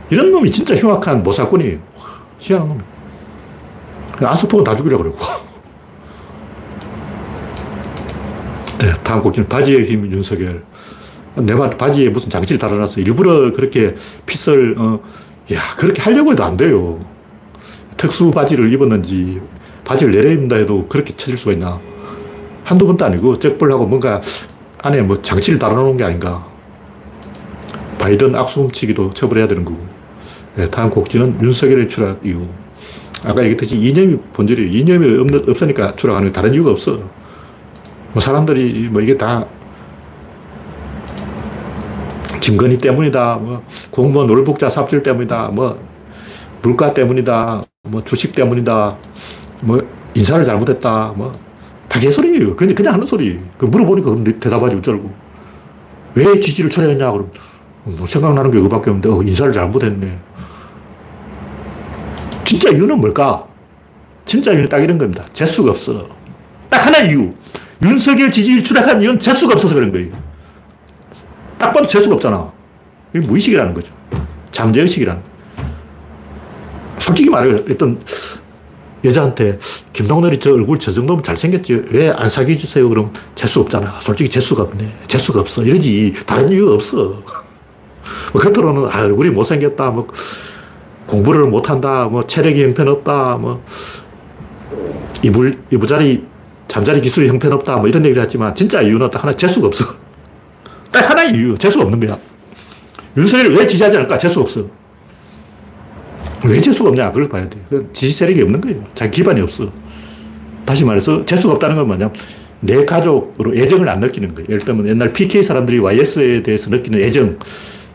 이런 놈이 진짜 흉악한 모사꾼이에요. 희한한 놈. 아스폭은 다 죽이려고 그러고. [LAUGHS] 네, 다음 곡기는 바지의 힘 윤석열. 내가 바지에 무슨 장치를 달아놨어. 일부러 그렇게 핏을, 어, 야, 그렇게 하려고 해도 안 돼요. 특수 바지를 입었는지 바지를 내려입는다 해도 그렇게 쳐질 수가 있나. 한두 번도 아니고 쩍벌하고 뭔가 안에 뭐 장치를 달아놓은 게 아닌가. 바이든 악수훔치기도 처벌해야 되는 거고. 네, 다음 곡지는 윤석열의 추락 이후. 아까 얘기했듯이 이념이 본질이에요. 이념이 없, 없으니까 추락하는 다른 이유가 없어. 뭐 사람들이 뭐 이게 다 김건희 때문이다. 뭐 공무원 월북자 삽질 때문이다. 뭐 물가 때문이다. 뭐 주식 때문이다. 뭐 인사를 잘못했다. 뭐 다 개소리예요. 그냥 그냥 하는 소리. 그 물어보니까 그럼 대답하지 어쩌고. 왜 지지를 철회했냐 그럼 뭐 생각나는 게 그밖에 없는데 어, 인사를 잘못했네. 진짜 이유는 뭘까? 진짜 이유는 딱 이런 겁니다. 재수가 없어. 딱 하나 이유. 윤석열 지지율 추락한 이유는 재수가 없어서 그런 거예요. 딱 봐도 재수가 없잖아. 이게 무의식이라는 거죠. 잠재의식이라는. 솔직히 말해 어떤 여자한테 김동렬이 저 얼굴 저 정도면 잘생겼지. 왜 안 사귀어주세요? 그럼 재수 없잖아. 솔직히 재수가 없네. 재수가 없어. 이러지. 다른 이유가 없어. [LAUGHS] 뭐 겉으로는 아, 얼굴이 못생겼다. 뭐 공부를 못한다. 뭐 체력이 형편없다. 뭐 이불, 이부자리 잠자리 기술이 형편없다. 뭐 이런 얘기를 하지만 진짜 이유는 딱 하나 재수가 없어. [LAUGHS] 딱 하나의 이유. 재수가 없는 거야. 윤석열을 왜 지지하지 않을까? 재수가 없어. 왜 재수가 없냐? 그걸 봐야 돼. 지지 세력이 없는 거예요. 자기 기반이 없어. 다시 말해서 재수가 없다는 건 뭐냐? 내 가족으로 애정을 안 느끼는 거예요. 예를 들면 옛날 PK 사람들이 YS에 대해서 느끼는 애정,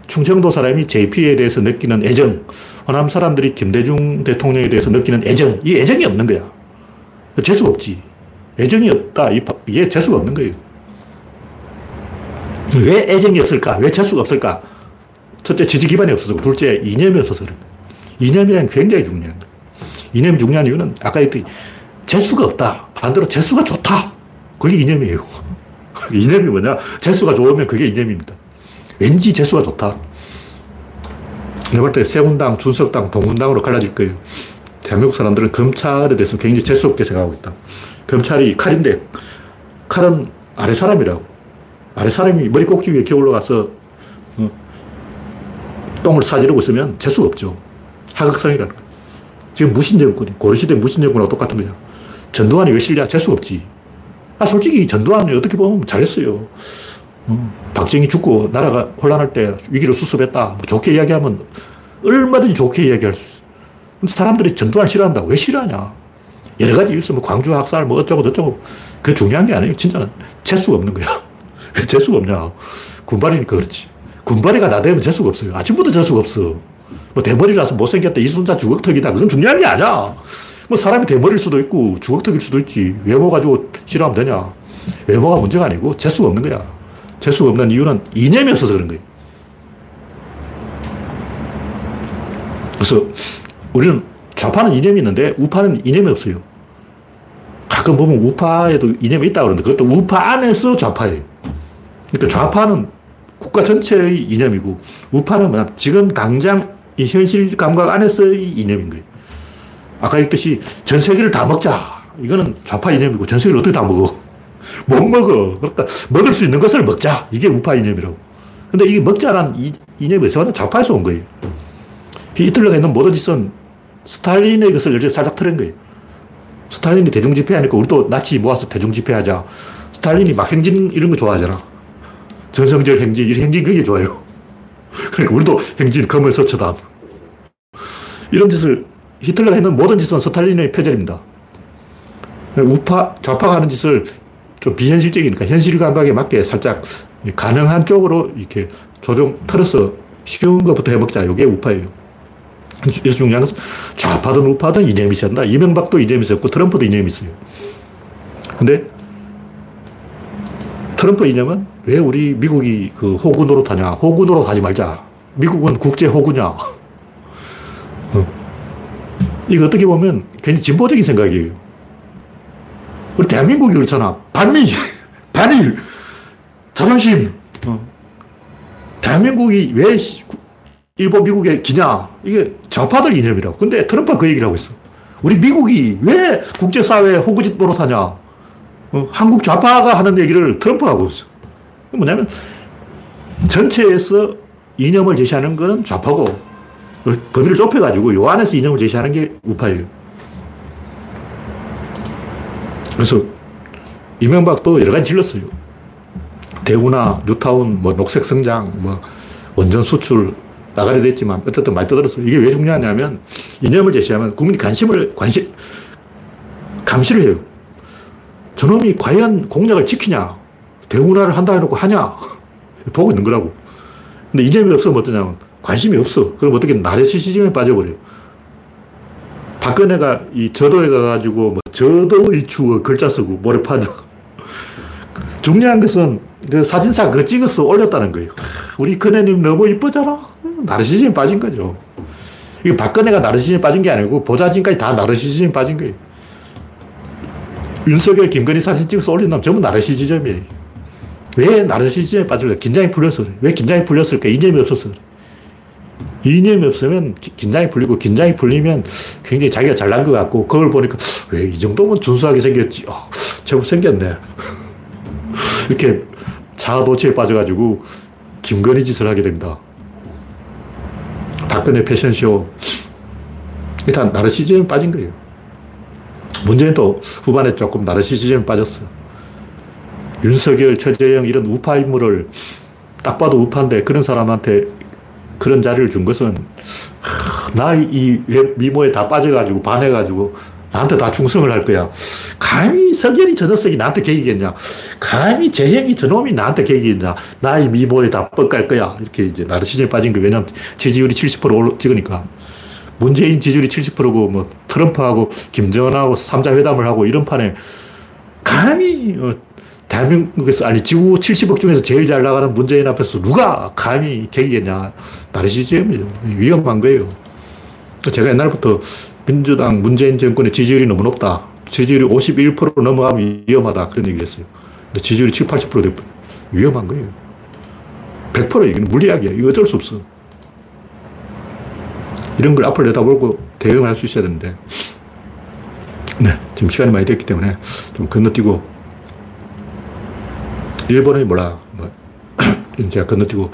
충청도 사람이 JP에 대해서 느끼는 애정, 호남 사람들이 김대중 대통령에 대해서 느끼는 애정, 이 애정이 없는 거야. 재수가 없지. 애정이 없다. 이게 재수가 없는 거예요. 왜 애정이 없을까? 왜 재수가 없을까? 첫째, 지지 기반이 없어서, 둘째, 이념이 없어서 그런 거예요. 이념이란 굉장히 중요한 거예요. 이념이 중요한 이유는 아까 했듯이 재수가 없다. 반대로 재수가 좋다. 그게 이념이에요. [LAUGHS] 이념이 뭐냐? 재수가 좋으면 그게 이념입니다. 왠지 재수가 좋다. 내가 볼때 세운당, 준석당, 동문당으로 갈라질 거예요. 대한민국 사람들은 검찰에 대해서 굉장히 재수없게 생각하고 있다. 검찰이 칼인데 칼은 아래 사람이라고. 아래 사람이 머리 꼭지 위에 기어 올라가서 어, 똥을 싸지르고 있으면 재수가 없죠. 하극성이라는 거야. 지금 무신정권이, 고려시대 무신정권하고 똑같은 거야. 전두환이 왜 실냐? 재수가 없지. 아, 솔직히 전두환이 어떻게 보면 잘했어요. 음, 박정희 죽고 나라가 혼란할 때 위기를 수습했다. 뭐 좋게 이야기하면 얼마든지 좋게 이야기할 수 있어. 근데 사람들이 전두환 싫어한다. 왜 싫어하냐? 여러 가지 이유. 뭐 광주 학살, 뭐 어쩌고 저쩌고. 그게 중요한 게 아니에요. 진짜는 재수가 없는 거야. [LAUGHS] 왜 재수가 없냐? 군발이니까 그렇지. 군발이가 나대면 재수가 없어요. 아침부터 재수가 없어. 뭐 대머리라서 못생겼다, 이순자 주걱턱이다. 그건 중요한 게 아니야. 뭐 사람이 대머리일 수도 있고 주걱턱일 수도 있지. 외모 가지고 싫어하면 되냐. 외모가 문제가 아니고 재수가 없는 거야. 재수가 없는 이유는 이념이 없어서 그런 거예요. 그래서 우리는 좌파는 이념이 있는데 우파는 이념이 없어요. 가끔 보면 우파에도 이념이 있다 그러는데 그것도 우파 안에서 좌파예요. 그러니까 좌파는 국가 전체의 이념이고 우파는 뭐냐 지금 당장 이 현실 감각 안에서의 이념인 거예요. 아까 얘기했듯이 전 세계를 다 먹자. 이거는 좌파 이념이고 전 세계를 어떻게 다 먹어? [LAUGHS] 못 먹어. 그러니까 먹을 수 있는 것을 먹자. 이게 우파 이념이라고. 근데 이게 먹자란 이, 이념이 어디서 좌파에서 온 거예요. 히틀러가 했는 모든 짓은 스탈린의 것을 이제 살짝 틀은 거예요. 스탈린이 대중집회 하니까 우리도 나치 모아서 대중집회 하자. 스탈린이 막 행진 이런 거 좋아하잖아. 전성절 행진, 이 행진 그게 좋아요. [LAUGHS] 그러니까 우리도 행진, 검을 서쳐다. 이런 짓을 히틀러가 했는 모든 짓은 스탈린의 표절입니다. 우파, 좌파가 하는 짓을 좀 비현실적이니까 현실 감각에 맞게 살짝 가능한 쪽으로 이렇게 조정 틀어서 쉬운 것부터 해먹자. 이게 우파예요. 여기서 중요한 것은 좌파든 우파든 이념이 있다 이명박도 이념이 있었고 트럼프도 이념이 있어요. 근데 트럼프 이념은 왜 우리 미국이 그 호구 노릇하냐? 호구 노릇하지 말자. 미국은 국제 호구냐? 어. 이거 어떻게 보면 괜히 진보적인 생각이에요. 우리 대한민국이 그렇잖아. 반미, 반일, 자존심. 어. 대한민국이 왜 일본, 미국의 기냐? 이게 좌파들 이념이라고. 근데 트럼프가 그 얘기를 하고 있어. 우리 미국이 왜 국제사회에 호구짓 노릇하냐? 어, 한국 좌파가 하는 얘기를 트럼프가 하고 있어. 뭐냐면 전체에서 이념을 제시하는 것은 좌파고 범위를 좁혀가지고 요 안에서 이념을 제시하는 게 우파예요. 그래서 이명박도 여러 가지 질렀어요. 대구나 뉴타운, 뭐 녹색 성장, 뭐 원전 수출 나가려 됐지만 어쨌든 많이 떠들었어요. 이게 왜 중요하냐면 이념을 제시하면 국민이 관심을 관심 감시를 해요. 저놈이 과연 공약을 지키냐? 대우나를 한다 해놓고 하냐? [LAUGHS] 보고 있는 거라고. 근데 이념이 없으면 어떠냐면 관심이 없어. 그럼 어떻게 나레시시즘에 빠져버려요. 박근혜가 이 저도에 가가지고 뭐 저도의 추억 글자 쓰고 모래파도 [LAUGHS] 중요한 것은 그 사진사 그거 찍어서 올렸다는 거예요. 우리 큰애님 너무 이쁘잖아. 나르시즘에 빠진 거죠. 이게 박근혜가 나르시즘에 빠진 게 아니고 보좌진까지 다 나르시즘에 빠진 거예요. 윤석열, 김건희 사진 찍어서 올린 다음 전부 나르시즘이에요. 왜 나르시즘에 빠질까? 긴장이 풀려서 그래. 왜 긴장이 풀렸을까? 이념이 없어서 그래. 이념이 없으면 긴장이 풀리고 긴장이 풀리면 굉장히 자기가 잘난 것 같고 그걸 보니까 왜 이 정도면 준수하게 생겼지? 어, 제법 생겼네. [LAUGHS] 이렇게 자아도취에 빠져가지고 김건희 짓을 하게 됩니다. 박근혜 패션쇼. 일단 나르시즘에 빠진 거예요. 문재인도 후반에 조금 나르시즘에 빠졌어. 윤석열, 최재형 이런 우파 인물을 딱 봐도 우파인데 그런 사람한테 그런 자리를 준 것은 나 이 미모에 다 빠져가지고 반해가지고 나한테 다 충성을 할 거야. 감히 석열이 저 녀석이 나한테 개기겠냐. 감히 재형이 저놈이 나한테 개기겠냐. 나의 미모에 다 뻑갈 거야. 이렇게 이제 나르시즘에 빠진 거. 왜냐면 지지율이 70% 찍으니까. 문재인 지지율이 70%고 뭐 트럼프하고 김정은하고 3자 회담을 하고 이런 판에 감히 어, 대한민국에서 아니 지구 70억 중에서 제일 잘 나가는 문재인 앞에서 누가 감히 개기겠냐. 나르시즘이죠. 위험한 거예요. 제가 옛날부터 민주당 문재인 정권의 지지율이 너무 높다. 지지율이 51% 넘어가면 위험하다. 그런 얘기를 했어요. 근데 지지율이 7, 80% 되면 위험한 거예요. 100% 이건 물리학이야. 이거 어쩔 수 없어. 이런 걸 앞을 내다보고 대응할 수 있어야 되는데. 네. 지금 시간이 많이 됐기 때문에 좀 건너뛰고. 일본이 뭐라, 뭐, [CLEARS THROAT] 제가 건너뛰고.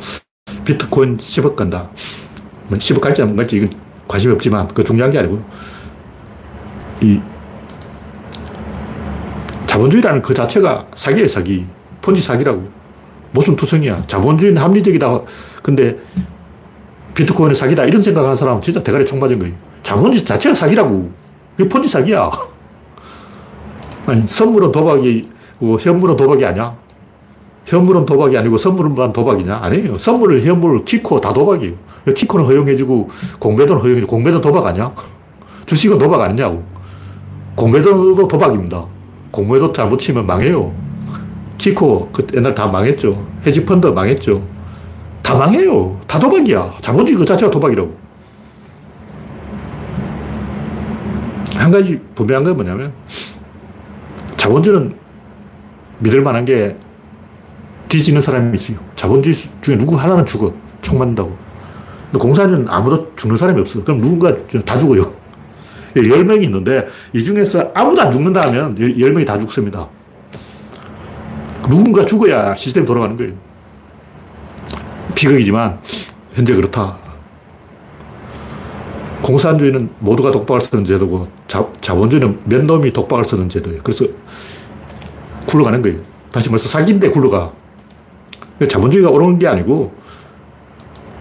비트코인 10억 간다. 10억 뭐 갈지 안 갈지 이건 관심이 없지만 그 중요한 게 아니고 이 자본주의라는 그 자체가 사기예요, 사기. 폰지 사기라고. 무슨 투성이야. 자본주의는 합리적이다. 근데 비트코인은 사기다. 이런 생각하는 사람은 진짜 대가리 총 맞은 거예요. 자본주의 자체가 사기라고. 이게 폰지 사기야. [LAUGHS] 아니, 선물은 도박이, 현물은 도박이 아니야. 현물은 도박이 아니고 선물만 도박이냐? 아니에요. 선물을, 현물, 키코 다 도박이에요. 키코는 허용해주고 공매도는 허용해주고 공매도 도박 아니야? [LAUGHS] 주식은 도박 아니냐고. 공매도도 도박입니다. 공매도 잘못 치면 망해요. 키코 그 옛날 다 망했죠. 헤지펀드 망했죠. 다 망해요. 다 도박이야. 자본주의 그 자체가 도박이라고. 한 가지 분명한 건 뭐냐면 자본주의는 믿을 만한 게 뒤지는 사람이 있어요. 자본주의 중에 누구 하나는 죽어. 총 맞는다고. 공산주의는 아무도 죽는 사람이 없어. 그럼 누군가 다 죽어요. 10명이 있는데 이 중에서 아무도 안 죽는다 하면 10명이 다 죽습니다. 누군가 죽어야 시스템이 돌아가는 거예요. 비극이지만 현재 그렇다. 공산주의는 모두가 독박을 쓰는 제도고 자, 자본주의는 몇 놈이 독박을 쓰는 제도예요. 그래서 굴러가는 거예요. 다시 말해서 사기인데 굴러가. 자본주의가 옳은 게 아니고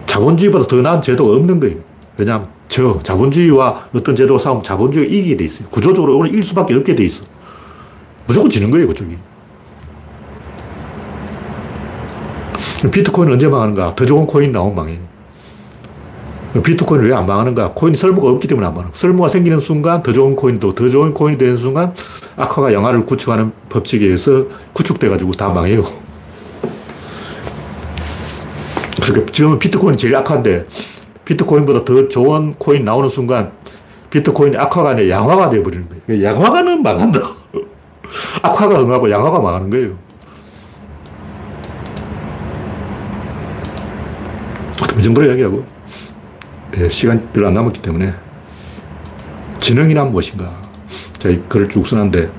자본주의보다 더 나은 제도가 없는 거예요. 왜냐하면 저 자본주의와 어떤 제도가 싸우면 자본주의가 이기게 돼 있어요. 구조적으로 오늘 일 수밖에 없게 돼 있어. 무조건 지는 거예요, 그쪽이. 비트코인은 언제 망하는가? 더 좋은 코인 나오면 망해요. 비트코인은 왜안 망하는가? 코인이 설모가 없기 때문에 안 망하는 설모가 생기는 순간 더 좋은 코인도 더 좋은 코인이 되는 순간 악화가 영화를 구축하는 법칙에 의해서 구축돼가지고 다 망해요. 그러니까 지금은 비트코인이 제일 악한데 비트코인보다 더 좋은 코인 나오는 순간 비트코인이 악화가 아니라 양화가 되어버리는 거예요. 그러니까 양화가는 망한다. [LAUGHS] 악화가 흥하고 양화가 망하는 거예요. 이 정도로 이야기하고 예, 시간 별로 안 남았기 때문에 지능이란 무엇인가 제가 글을 쭉 써놨는데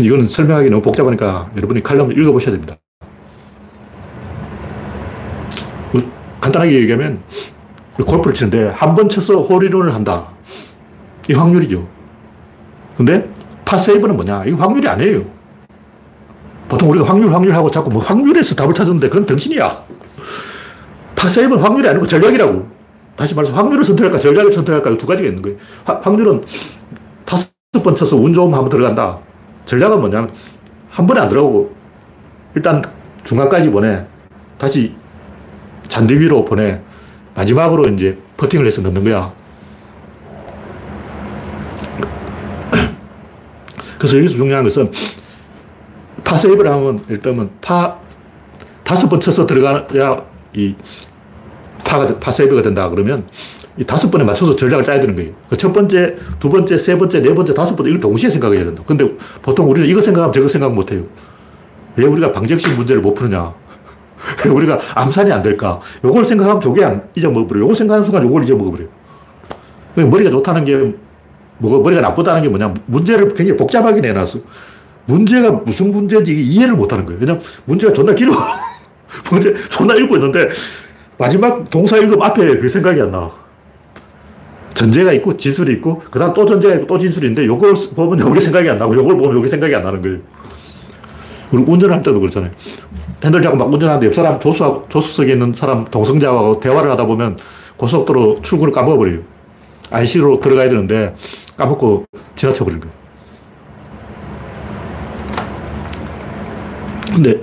이거는 설명하기 너무 복잡하니까 여러분이 칼럼을 읽어보셔야 됩니다. 간단하게 얘기하면 골프를 치는데 한 번 쳐서 홀인원을 한다. 이 확률이죠. 근데 파세이브는 뭐냐? 이 확률이 아니에요. 보통 우리가 확률, 확률하고 자꾸 뭐 확률에서 답을 찾는데 그건 정신이야. 파세이브는 확률이 아니고 전략이라고. 다시 말해서 확률을 선택할까, 전략을 선택할까, 두 가지가 있는 거예요. 확률은 다섯 번 쳐서 운 좋으면 한번 들어간다. 전략은 뭐냐면, 한 번에 안 들어가고, 일단 중간까지 보내. 다시 잔디 위로 보내. 마지막으로 이제 퍼팅을 해서 넣는 거야. 그래서 여기서 중요한 것은 파 세이브를 하면 일단은 파 다섯 번 쳐서 들어가야 이 파가, 파 세이브가 된다 그러면 이 다섯 번에 맞춰서 전략을 짜야 되는 거예요. 그 첫 번째, 두 번째, 세 번째, 네 번째, 다섯 번째 이걸 동시에 생각해야 된다. 근데 보통 우리는 이거 생각하면 저거 생각 못 해요. 왜 우리가 방정식 문제를 못 푸느냐. 왜 [LAUGHS] 우리가 암산이 안 될까. 요걸 생각하면 저게 안 잊어먹어버려요. 요걸 생각하는 순간 요걸 잊어먹어버려요. 머리가 좋다는 게 뭐가 머리가 나쁘다는 게 뭐냐. 문제를 굉장히 복잡하게 내놨어. 문제가 무슨 문제인지 이해를 못 하는 거예요. 왜냐면 문제가 존나 길어. [LAUGHS] 문제 존나 읽고 있는데 마지막 동사 읽음 앞에 그 생각이 안 나. 전제가 있고 진술이 있고 그 다음 또 전제가 있고 또 진술인데 요걸 보면 여기 생각이 안 나고 요걸 보면 여기 생각이 안 나는 거예요. 그리고 운전할 때도 그렇잖아요. 핸들 잡고 막 운전하는데 옆 사람 조수, 조수석에 있는 사람 동성자하고 대화를 하다 보면 고속도로 출구를 까먹어버려요. IC로 들어가야 되는데 까먹고 지나쳐버린 거예요. 근데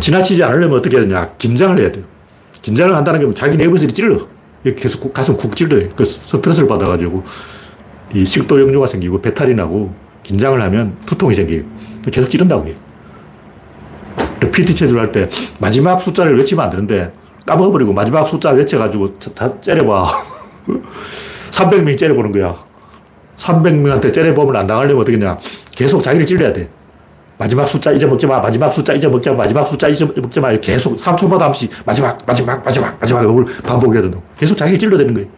지나치지 않으려면 어떻게 해야 되냐. 긴장을 해야 돼요. 긴장을 한다는 게 자기 내부에서 찔러. 계속 가슴 쿡 찔러요. 그 스트레스를 받아가지고 이 식도 역류가 생기고 배탈이 나고 긴장을 하면 두통이 생겨요. 계속 찌른다고 해요. PT 체조를 할 때 마지막 숫자를 외치면 안 되는데 까먹어버리고 마지막 숫자 외쳐가지고 다 째려봐. [LAUGHS] 300명이 째려보는 거야. 300명한테 째려보면 안 당하려면 어떻게 냐 계속 자기를 찔러야 돼. 마지막 숫자 잊어먹지 마. 마지막 숫자 잊어먹지 마. 마지막 숫자 잊어먹지 마. 계속 3초마다 한 번씩 마지막, 마지막, 마지막, 마지막 이걸 반복해야 된다. 계속 자기를 찔러대는 거예요.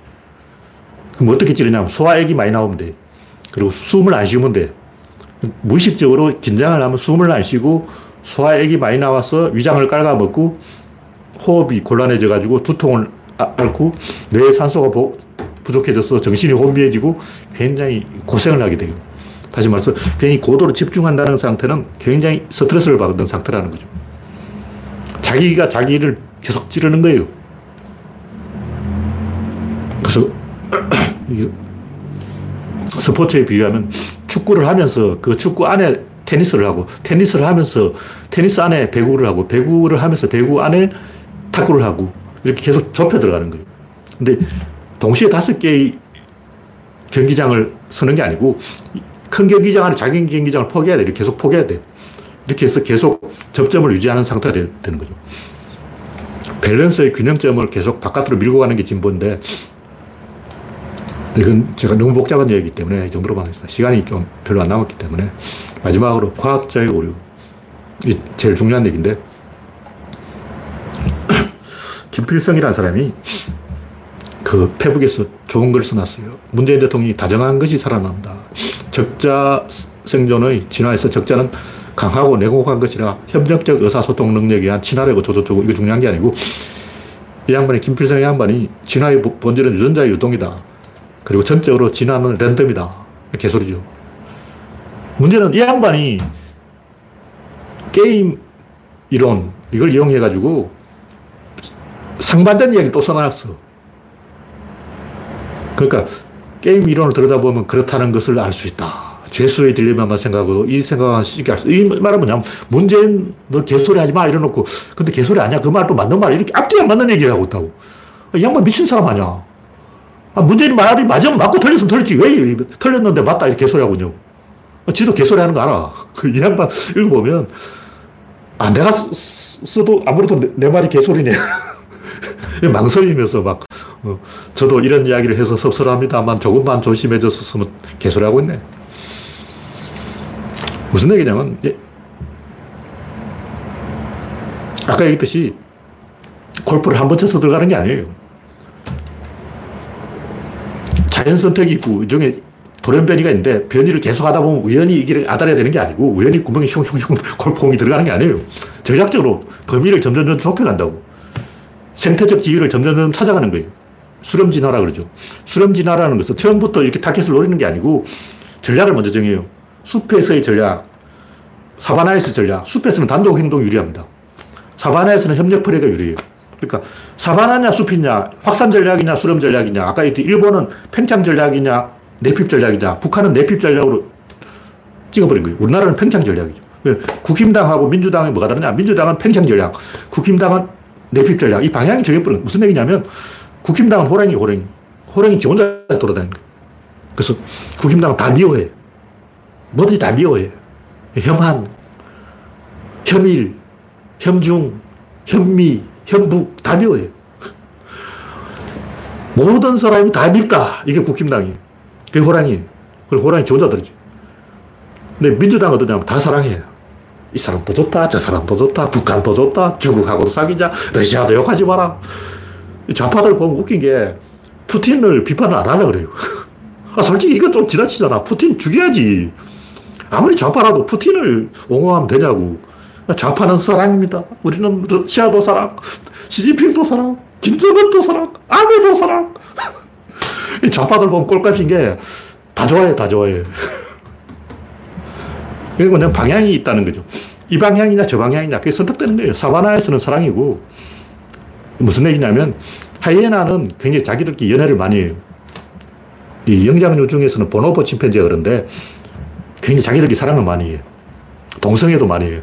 그럼 어떻게 찌르냐면 소화액이 많이 나오면 돼. 그리고 숨을 안 쉬면 돼. 무의식적으로 긴장을 하면 숨을 안 쉬고 소화액이 많이 나와서 위장을 깔아먹고 호흡이 곤란해져 가지고 두통을 앓고 뇌에 산소가 부족해져서 정신이 혼미해지고 굉장히 고생을 하게 돼요. 다시 말해서 괜히 고도로 집중한다는 상태는 굉장히 스트레스를 받는 상태라는 거죠. 자기가 자기를 계속 찌르는 거예요. 그래서 [CLEARS THROAT] 스포츠에 비유하면 축구를 하면서 그 축구 안에 테니스를 하고 테니스를 하면서 테니스 안에 배구를 하고 배구를 하면서 배구 안에 탁구를 하고 이렇게 계속 좁혀 들어가는 거예요. 근데 동시에 다섯 개의 경기장을 서는 게 아니고 큰 경기장 안에 작은 경기장을 포기해야 돼. 계속 포기해야 돼. 이렇게 해서 계속 접점을 유지하는 상태가 되, 는 거죠. 밸런스의 균형점을 계속 바깥으로 밀고 가는 게 진보인데 이건 제가 너무 복잡한 얘기이기 때문에 이 정도로만 하겠습니다. 시간이 좀 별로 안 남았기 때문에 마지막으로 과학자의 오류. 이 제일 중요한 얘기인데 [COUGHS] 김필성이라는 사람이 그 페북에서 좋은 글을 써놨어요. 문재인 대통령이 다정한 것이 살아난다. 적자 생존의 진화에서 적자는 강하고 내공한 것이라 협력적 의사소통 능력에 의한 친화되고 저저저고 이거 중요한 게 아니고 이 양반이 김필성 양반이 진화의 본질은 유전자의 유동이다. 그리고 전적으로 진화는 랜덤이다. 개소리죠. 문제는 이 양반이 게임 이론 이걸 이용해가지고 상반된 이야기 또 써놨어. 그러니까 게임 이론을 들여다보면 그렇다는 것을 알 수 있다. 죄수의 딜레마만 생각하고 이 생각은 쉽게 알 수, 이 말은 뭐냐면 문재인 너 개소리 하지 마 이래놓고 근데 개소리 아니야. 그 말도 맞는 말 이렇게 앞뒤가 맞는 얘기를 하고 있다고. 이 양반 미친 사람 아니야. 아, 문재인 말이 맞으면 맞고 틀렸으면 틀렸지. 왜 틀렸는데 맞다 이렇게 개소리 하군요. 아, 지도 개소리 하는 거 알아. [LAUGHS] 이 양반 읽어보면 아 내가 써도 아무래도 내, 내 말이 개소리네. [LAUGHS] 망설이면서 막 어, 저도 이런 이야기를 해서 섭섭합니다만 조금만 조심해줬으면 개소리 하고 있네. 무슨 얘기냐면 예. 아까 얘기했듯이 골프를 한 번 쳐서 들어가는 게 아니에요. 자연 선택이 있고 이 중에 돌연변이가 있는데 변이를 계속 하다 보면 우연히 이게 아달해야 되는 게 아니고 우연히 구멍이 슝슝슝 [LAUGHS] 골프공이 들어가는 게 아니에요. 전략적으로 범위를 점점 좁혀간다고. 생태적 지위를 점점 찾아가는 거예요. 수렴 진화라 그러죠. 수렴 진화라는 것은 처음부터 이렇게 타켓을 노리는 게 아니고 전략을 먼저 정해요. 숲에서의 전략, 사바나에서의 전략. 숲에서는 단독 행동 유리합니다. 사바나에서는 협력 플레이가 유리해요. 그러니까 사바나냐 숲이냐, 확산 전략이냐, 수렴 전략이냐. 아까 얘기 일본은 팽창 전략이냐, 내핍 전략이냐. 북한은 내핍 전략으로 찍어버린 거예요. 우리나라는 팽창 전략이죠. 국힘당하고 민주당이 뭐가 다르냐? 민주당은 팽창 전략, 국힘당은 내핍 전략. 이 방향이 정해버린 무슨 얘기냐면 국힘당은 호랑이, 호랑이. 호랑이 지 혼자 돌아다니는 거예요. 그래서 국힘당은 다 미워해. 뭐든지 다 미워해. 혐한, 혐일, 혐중, 현미, 현북 다 미워해. 모든 사람이 다 밉다. 이게 국힘당이. 그게 호랑이. 그리고 호랑이 조자들이지. 근데 민주당 어떠냐면 다 사랑해. 이 사람도 좋다, 저 사람도 좋다, 북한도 좋다, 중국하고도 사귀자, 러시아도 욕하지 마라. 좌파들 보면 웃긴 게 푸틴을 비판을 안 하려 그래요. [LAUGHS] 아, 솔직히 이거 좀 지나치잖아. 푸틴 죽여야지. 아무리 좌파라도 푸틴을 옹호하면 되냐고. 좌파는 사랑입니다. 우리는 러시아도 사랑, 시진핑도 사랑, 김정은도 사랑, 아베도 사랑. [LAUGHS] 좌파들 보면 꼴값인 게 다 좋아해, 다 좋아해. [LAUGHS] 그리고 그냥 방향이 있다는 거죠. 이 방향이냐 저 방향이냐 그게 선택되는 거예요. 사바나에서는 사랑이고 무슨 얘기냐면 하이에나는 굉장히 자기들끼리 연애를 많이 해요. 이 영장류 중에서는 보노보 침팬지가 그런데 굉장히 자기들끼리 사랑을 많이 해요. 동성애도 많이 해요.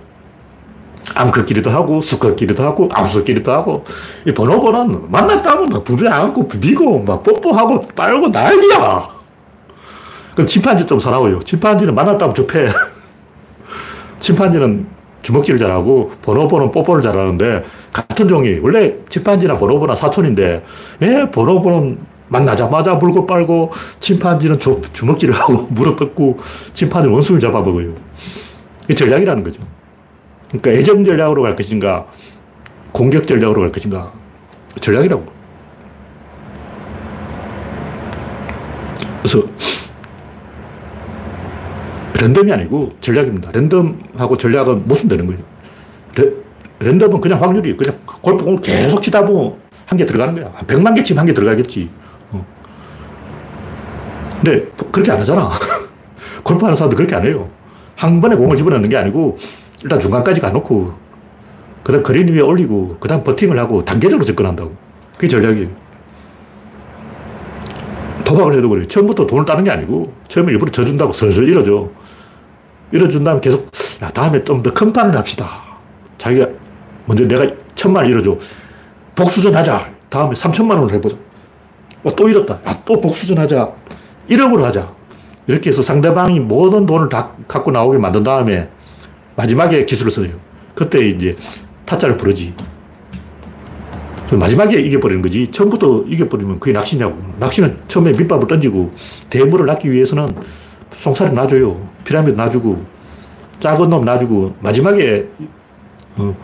암컷끼리도 하고 수컷끼리도 하고 암수끼리도 하고 이 보노보는 만났다면 막 부비 안고 비비고 막 뽀뽀하고 빨고 난리야. 그럼 침판지 좀 사나워요. 침판지는 만났다면 좁해. [LAUGHS] 침판지는 주먹질을 잘하고 보노보는 뽀뽀를 잘하는데 같은 종이 원래 침판지나 보노보나 사촌인데 왜 보노보는 만나자마자 물고 빨고 침판지는 주, 주먹질을 하고 [LAUGHS] 물어 뜯고 침판지는 원수를 잡아먹어요. 이 전략이라는 거죠. 그러니까 애정 전략으로 갈 것인가 공격 전략으로 갈 것인가 전략이라고. 그래서 랜덤이 아니고 전략입니다. 랜덤하고 전략은 모순되는 거예요. 레, 랜덤은 그냥 확률이 그냥 골프공을 계속 치다 보면 한 개 들어가는 거야. 100만 개 치면 한 개 들어가겠지. 어. 근데 그렇게 안 하잖아. [LAUGHS] 골프 하는 사람들 그렇게 안 해요. 한 번에 공을 집어넣는 게 아니고 일단 중간까지 가놓고 그 다음 그린 위에 올리고 그 다음 버팅을 하고 단계적으로 접근한다고. 그게 전략이에요. 도박을 해도 그래요. 처음부터 돈을 따는 게 아니고 처음에 일부러 져준다고 슬슬 잃어줘. 잃어준 다음에 계속 야 다음에 좀 더 큰 판을 합시다. 자기가 먼저 내가 천만 원 잃어줘. 복수전 하자. 다음에 3천만 원을 해보자. 또 잃었다. 야, 또 복수전 하자. 1억으로 하자. 이렇게 해서 상대방이 모든 돈을 다 갖고 나오게 만든 다음에 마지막에 기술을 써요. 그때 이제 타짜를 부르지. 마지막에 이겨버리는 거지. 처음부터 이겨버리면 그게 낚시냐고. 낚시는 처음에 밑밥을 던지고 대물을 낚기 위해서는 송사를 놔줘요. 피라미드 놔주고 작은 놈 놔주고 마지막에 어,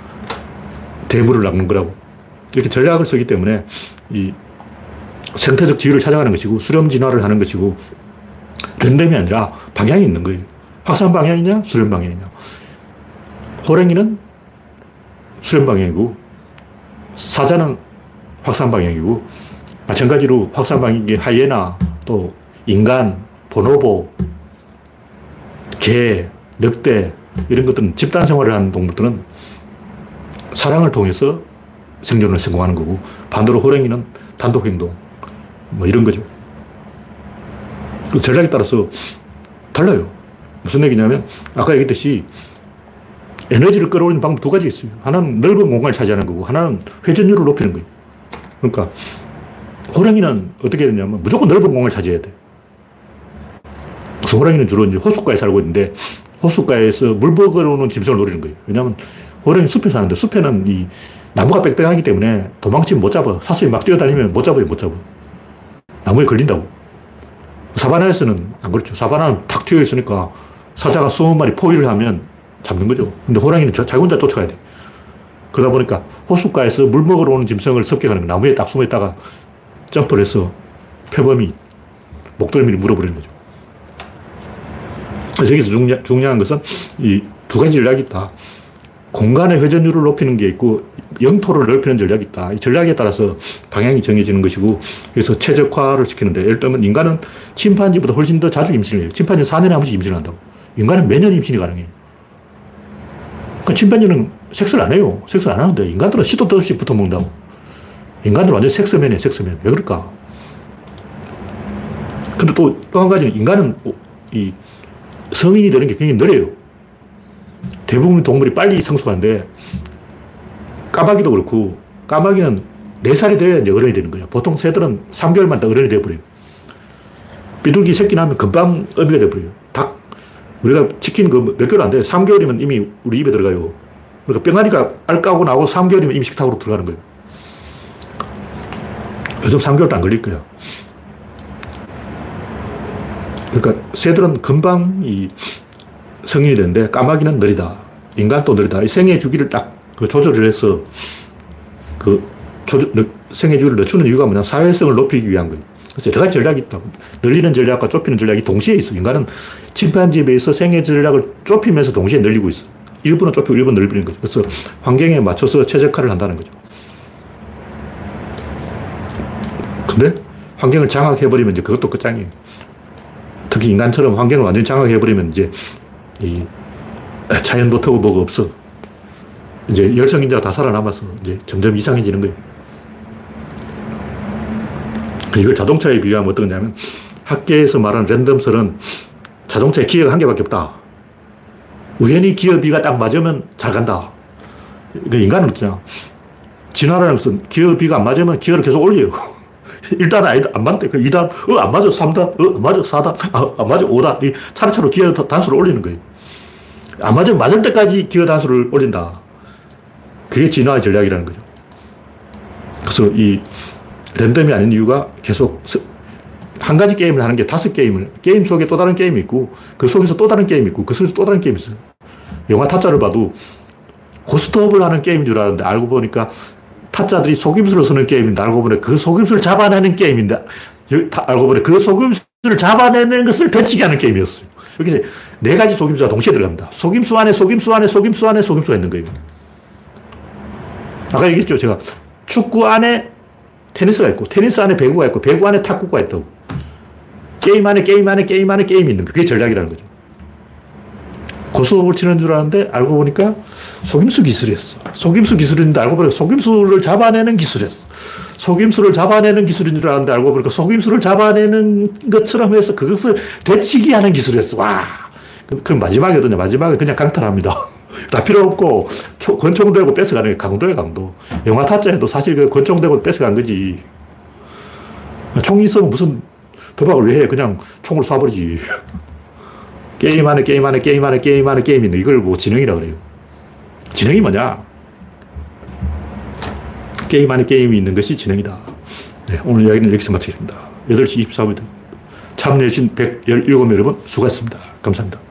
대물을 낚는 거라고. 이렇게 전략을 쓰기 때문에 이 생태적 지위를 찾아가는 것이고 수렴 진화를 하는 것이고 랜덤이 아니라 방향이 있는 거예요. 확산 방향이냐 수렴 방향이냐. 호랭이는 수렴 방향이고 사자는 확산 방향이고 마찬가지로 확산 방향이 하이에나 또 인간, 보노보, 개, 늑대 이런 것들은 집단 생활을 하는 동물들은 사랑을 통해서 생존을 성공하는 거고 반대로 호랭이는 단독 행동 뭐 이런 거죠. 그 전략에 따라서 달라요. 무슨 얘기냐면 아까 얘기했듯이 에너지를 끌어올리는 방법 두 가지 있어요. 하나는 넓은 공간을 차지하는 거고, 하나는 회전율을 높이는 거예요. 그러니까, 호랑이는 어떻게 되냐면 무조건 넓은 공간을 차지해야 돼. 그래서 호랑이는 주로 이제 호숫가에 살고 있는데, 호숫가에서 물 먹으러 오는 짐승을 노리는 거예요. 왜냐하면 호랑이 숲에 사는데 숲에는 이 나무가 빽빽하기 때문에 도망치면 못 잡아. 사슴이 막 뛰어다니면 못 잡아요, 못 잡아. 나무에 걸린다고. 사바나에서는 안 그렇죠. 사바나는 탁 튀어 있으니까 사자가 스무 마리 포위를 하면 잡는 거죠. 근데 호랑이는 자기 혼자 쫓아가야 돼. 그러다 보니까 호숫가에서 물 먹으러 오는 짐승을 섭격하는 거예요. 나무에 딱 숨어 있다가 점프를 해서 표범이 목덜미를 물어버리는 거죠. 그래서 여기서 중요, 중요한 것은 이 두 가지 전략이 있다. 공간의 회전율을 높이는 게 있고 영토를 넓히는 전략이 있다. 이 전략에 따라서 방향이 정해지는 것이고 그래서 최적화를 시키는데 예를 들면 인간은 침판지보다 훨씬 더 자주 임신을 해요. 침판지 4년에 한 번씩 임신을 한다고. 인간은 매년 임신이 가능해요. 그러니까 침판지는 섹스를 안 해요. 섹스를 안 하는데 인간들은 시도 없이 붙어 먹는다고. 인간들은 완전 섹스맨이에요, 섹스맨. 왜 그럴까? 근데 또, 또 한 가지는 인간은 이 성인이 되는 게 굉장히 느려요. 대부분 동물이 빨리 성숙하는데 까마귀도 그렇고 까마귀는 4살이 돼야 이제 어른이 되는 거예요. 보통 새들은 3개월만 다 어른이 되어버려요. 비둘기 새끼 나면 금방 어미가 되어버려요. 닭, 우리가 치킨 그 몇 개월 안 돼요. 3개월이면 이미 우리 입에 들어가요. 그러니까 병아리가 알 까고 나고 3개월이면 이미 식탁으로 들어가는 거예요. 요즘 3개월도 안 걸릴 거야. 그러니까 새들은 금방 이 성인이 되는데 까마귀는 느리다. 인간도 느리다. 생애 주기를 딱 그 조절을 해서 그 조절, 생애 주기를 늦추는 이유가 뭐냐. 사회성을 높이기 위한 거예요. 그래서 여러 가지 전략이 있다. 늘리는 전략과 좁히는 전략이 동시에 있어. 인간은 침판지에 비해서 생애 전략을 좁히면서 동시에 늘리고 있어. 일부는 좁히고 일부는 늘리는 거죠. 그래서 환경에 맞춰서 최적화를 한다는 거죠. 근데 환경을 장악해버리면 이제 그것도 끝장이에요. 특히 인간처럼 환경을 완전히 장악해버리면 이제 이 자연도 터고 뭐가 없어. 이제 열성인자가 다 살아남아서 이제 점점 이상해지는 거예요. [LAUGHS] 이걸 자동차에 비교하면 어떤 거냐면 학계에서 말하는 랜덤설은 자동차에 기어가 한 개밖에 없다. 우연히 기어 비가 딱 맞으면 잘 간다. 인간은 그렇잖아. 진화라는 것은 기어 비가 안 맞으면 기어를 계속 올려요. [LAUGHS] 1단 아니다. 안 맞대. 2단, 그 어, 안 맞아. 3단, 어, 안 맞아. 4단, 아, 안 맞아. 5단. 차례차례 기어 단수를 올리는 거예요. 안 맞으면 맞을 때까지 기어 단수를 올린다. 그게 진화의 전략이라는 거죠. 그래서 이 랜덤이 아닌 이유가 계속 한 가지 게임을 하는 게 다섯 게임을, 게임 속에 또 다른 게임이 있고, 그 속에서 또 다른 게임이 있고, 그 속에서 또 다른 게임이 있어요. 영화 타짜를 봐도 고스톱을 하는 게임인 줄 알았는데 알고 보니까 타짜들이 속임수를 쓰는 게임인데 알고 보니 그 속임수를 잡아내는 게임인데 알고 보니 그 속임수를 잡아내는 것을 덧치게 하는 게임이었어요. 여기 네 가지 속임수가 동시에 들어갑니다. 속임수 안에 속임수 안에 속임수 안에 속임수가 있는 거예요. 아까 얘기했죠. 제가 축구 안에 테니스가 있고 테니스 안에 배구가 있고 배구 안에 탁구가 있다고. 게임 안에 게임 안에 게임 안에 게임이 있는 거. 그게 전략이라는 거죠. 고속을 치는 줄 알았는데 알고 보니까 속임수 기술이었어. 속임수 기술인데 알고 보니까 속임수를 잡아내는 기술이었어. 속임수를 잡아내는 기술인 줄 알았는데 알고 보니까 속임수를 잡아내는 것처럼 해서 그것을 되치기 하는 기술이었어. 와. 그 마지막에 어떠냐. 마지막에 그냥 강탈합니다. [LAUGHS] 다 필요 없고 권총 들고 뺏어가는 게 강도야 강도. 영화 타짜에도 사실 그 권총 들고 뺏어간 거지. 총이 있으면 무슨 도박을 왜 해? 그냥 총을 쏴버리지. [LAUGHS] 게임 안에 게임 안에 게임 안에 게임 안에 게임이 있는 이걸 뭐 지능이라 그래요. 지능이 뭐냐? 게임 안에 게임이 있는 것이 지능이다. 네, 오늘 이야기는 여기서 마치겠습니다. 8시 24분. 참여해주신 117명 여러분 수고하셨습니다. 감사합니다.